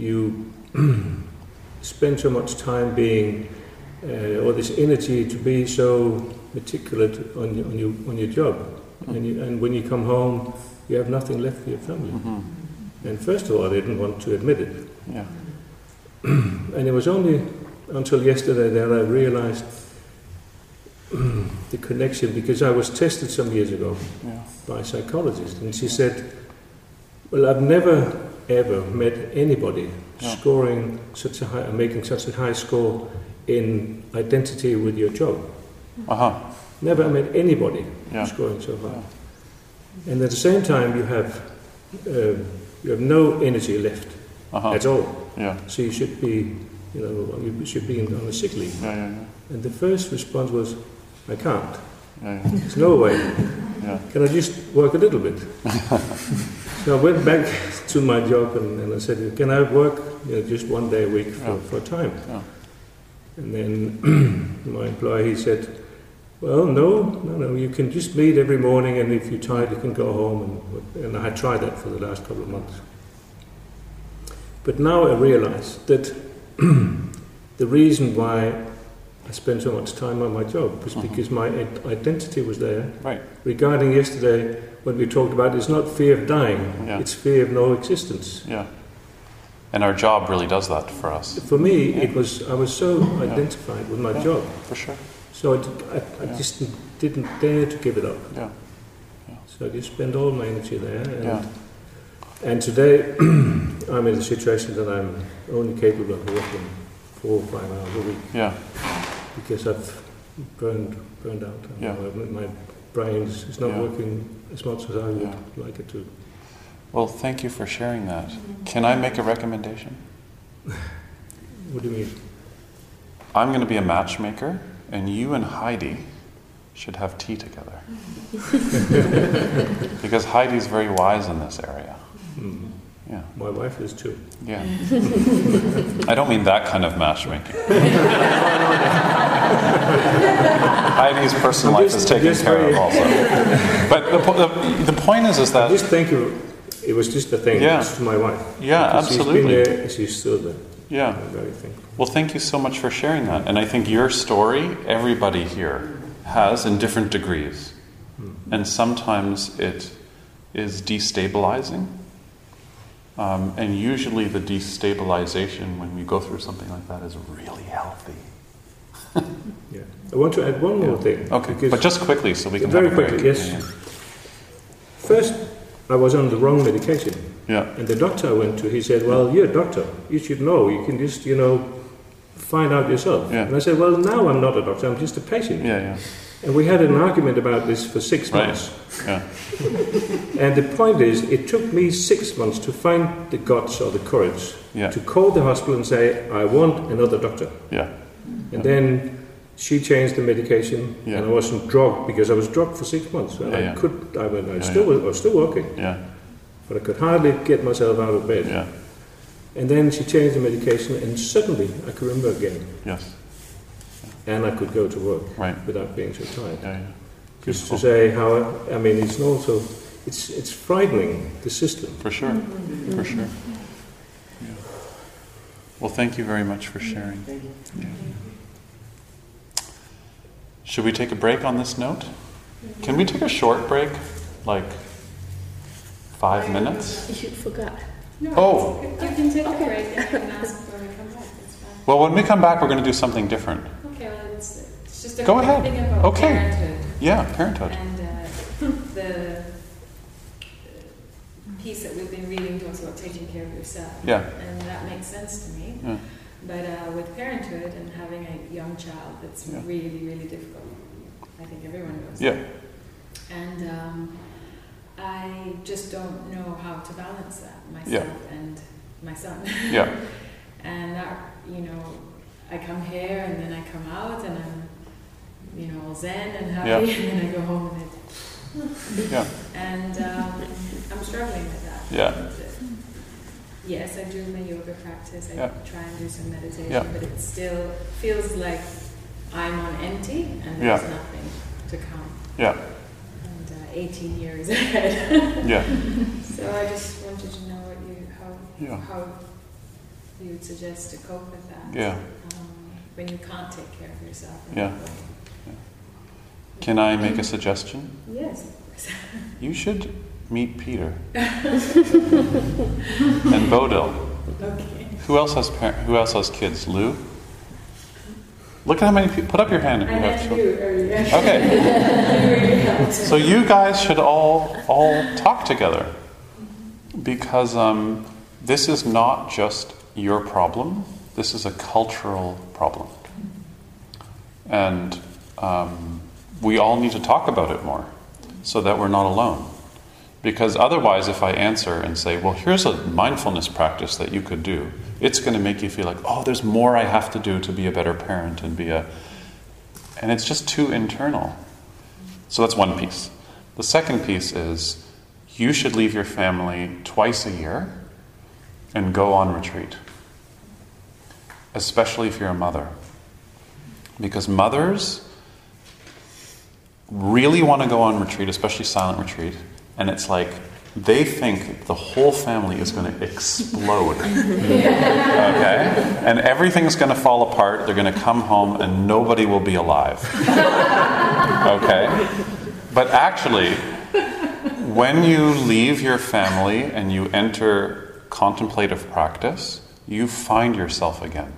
you *clears throat* spend so much time being, uh, or this energy to be so meticulous on, your- on, your, on your job? And, you, and when you come home, you have nothing left for your family. hmm And first of all, I didn't want to admit it. Yeah. *clears throat* And it was only until yesterday that I realized *clears throat* the connection because I was tested some years ago Yeah. by a psychologist, and she said, "Well, I've never ever met anybody Yeah. scoring such a high, making such a high score in identity with your job. Uh huh. Never met anybody Yeah. scoring so high. And at the same time, you have um, you have no energy left Uh huh. at all. Yeah. So you should be, you know, you should be on a sick leave. Yeah. Yeah. And the first response was, I can't. Yeah. Yeah. There's no way. Yeah. Can I just work a little bit? *laughs* so I went back to my job and, and I said, Can I work you know, just one day a week for, Yeah. for a time? Yeah. And then *clears throat* my employer he said, Well, no, no, no, you can just meet every morning and if you're tired, you can go home. And, and I tried that for the last couple of months. But now I realize that *clears throat* the reason why I spent so much time on my job was Mhm. because my id- identity was there Right. regarding yesterday when we talked about it's not fear of dying Yeah. it's fear of no existence Yeah. And our job really does that for us. for me it was i was so identified with my Yeah. job For sure. so i, d- I- I Yeah. just didn't dare to give it up Yeah. so i just spent all my energy there and, Yeah. and today *clears throat* i'm in a situation that i'm only capable of working four or five hours a week Yeah. because i've burned burned out Yeah. my, my brain is is not Yeah. working as much as i would Yeah. like it to Well, thank you for sharing that. Can I make a recommendation? *laughs* what do you mean I'm going to be a matchmaker, and you and Heidi should have tea together. *laughs* because Heidi's very wise in this area. Mm. Yeah. My wife is too. Yeah. I don't mean that kind of matchmaking. *laughs* Heidi's personal I'm life is taken care of also. But the, the, the point is, is that Just thank you. It was just a thing Yeah. to my wife. Yeah, Because absolutely. She's been there. She's still there. yeah. I'm very thankful. Well, thank you so much for sharing that. And I think your story, everybody here has in different degrees. Hmm. And sometimes it is destabilizing. Um, and usually the destabilization when we go through something like that is really healthy. *laughs* Yeah. I want to add one more Yeah. thing. Okay, but just quickly so we can Very have a break. quickly, yes. Yeah, First, I was on the wrong medication. Yeah. And the doctor I went to, he said, Well, you're a doctor. You should know. You can just, you know, find out yourself. Yeah. And I said, Well, now I'm not a doctor. I'm just a patient. Yeah, yeah, And we had an argument about this for six Right. months. yeah, *laughs* And the point is, it took me six months to find the guts or the courage yeah, to call the hospital and say, I want another doctor. yeah, And then she changed the medication, and I wasn't drugged because I was drugged for six months. And I could, I, mean, I still was, I was still working, yeah, but I could hardly get myself out of bed. yeah, And then she changed the medication, and suddenly I could remember again, yes, and I could go to work right, without being so tired. yeah, yeah. Just to say how, I, I mean, it's also, it's it's frightening the system. For sure, for sure. Yeah. Well, thank you very much for sharing. Yeah. Should we take a break on this note? Can we take a short break? Like five minutes? You forgot. No, Oh. You can take a break and ask when we come back. It's fine. Well, when we come back, we're going to do something different. It's, just a Go ahead. thing about Okay. parenthood. Yeah, parenthood. And uh, *laughs* the piece that we've been reading talks about taking care of yourself. Yeah. And that makes sense to me. Yeah. But uh, with parenthood and having a young child, it's Yeah. really, really difficult. I think everyone knows. Yeah. that. And um, I just don't know how to balance that myself and my son. Yeah. *laughs* And that, you know, I come here and then I come out and I'm, you know, all zen and happy, Yeah. and then I go home with it. Yeah. And um, I'm struggling with that. Yeah. And, uh, yes, I do my yoga practice. I Yeah. try and do some meditation, Yeah. but it still feels like I'm on empty and Yeah. there's nothing to come. Yeah. And uh, 18 years *laughs* ahead. Yeah. so I just wanted to know what you, how, Yeah. how you would suggest to cope with that. Yeah. When you can't take care of yourself. in Yeah. Can I make a suggestion? Yes, of course. You should meet Peter *laughs* and Bodil. Okay. Who else has par- Who else has kids? Lou. Look at how many people. Put up your hand if I you have children. Okay. You *laughs* really helped. So you guys should all all talk together because um, this is not just your problem. This is a cultural problem, and um, we all need to talk about it more so that we're not alone. Because otherwise, if I answer and say, "Well, here's a mindfulness practice that you could do," it's going to make you feel like, "Oh, there's more I have to do to be a better parent and be a," and it's just too internal. So that's one piece. The second piece is you should leave your family twice a year and go on retreat, especially if you're a mother. Because mothers really want to go on retreat, especially silent retreat, and it's like they think the whole family is going to explode. *laughs* okay? And everything's going to fall apart. They're going to come home and nobody will be alive. *laughs* Okay? But actually, when you leave your family and you enter contemplative practice, you find yourself again,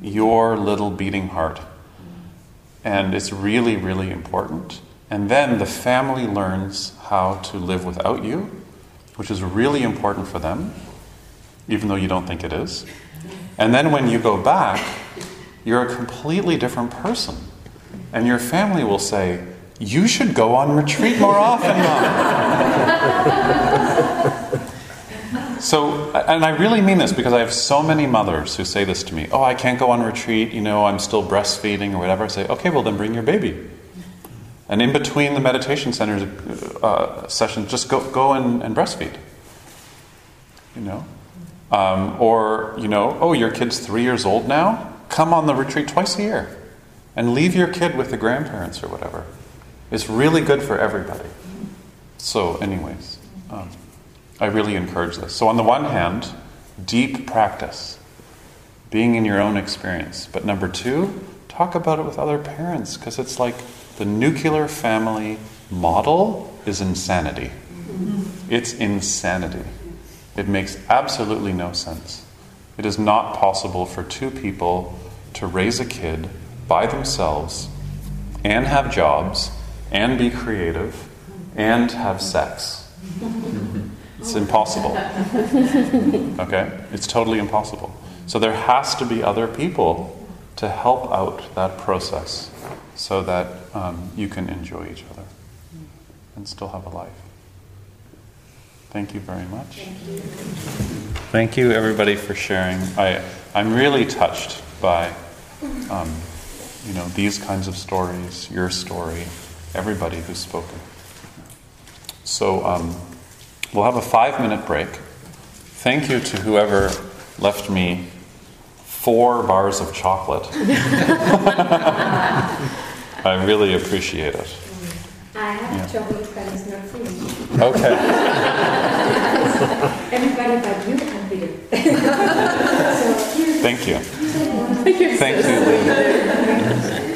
your little beating heart. And it's really, really important. And then the family learns how to live without you, which is really important for them, even though you don't think it is. And then when you go back, you're a completely different person. And your family will say, You should go on retreat more often, Mom. *laughs* so, and I really mean this because I have so many mothers who say this to me Oh, I can't go on retreat, you know, I'm still breastfeeding or whatever. I say, Okay, well, then bring your baby. And in between the meditation centers uh, sessions, just go, go and, and breastfeed. You know? Um, or, you know, oh, your kid's three years old now? Come on the retreat twice a year and leave your kid with the grandparents or whatever. It's really good for everybody. So, anyways, um, I really encourage this. So, on the one hand, deep practice, being in your own experience. But number two, talk about it with other parents because it's like the nuclear family model is insanity. It's insanity. It makes absolutely no sense. It is not possible for two people to raise a kid by themselves and have jobs and be creative and have sex. It's impossible. *laughs* Okay? It's totally impossible. So there has to be other people to help out that process so that um, you can enjoy each other and still have a life. Thank you very much. Thank you. Thank you, everybody, for sharing. I, I'm really touched by, um, you know, these kinds of stories, your story, everybody who's spoken. So um, we'll have a five-minute break. Thank you to whoever left me four bars of chocolate. *laughs* I really appreciate it. I have Yeah. chocolate, but it's not me. Okay. *laughs* Everybody but you can be *laughs* so here's Thank you. Thank you.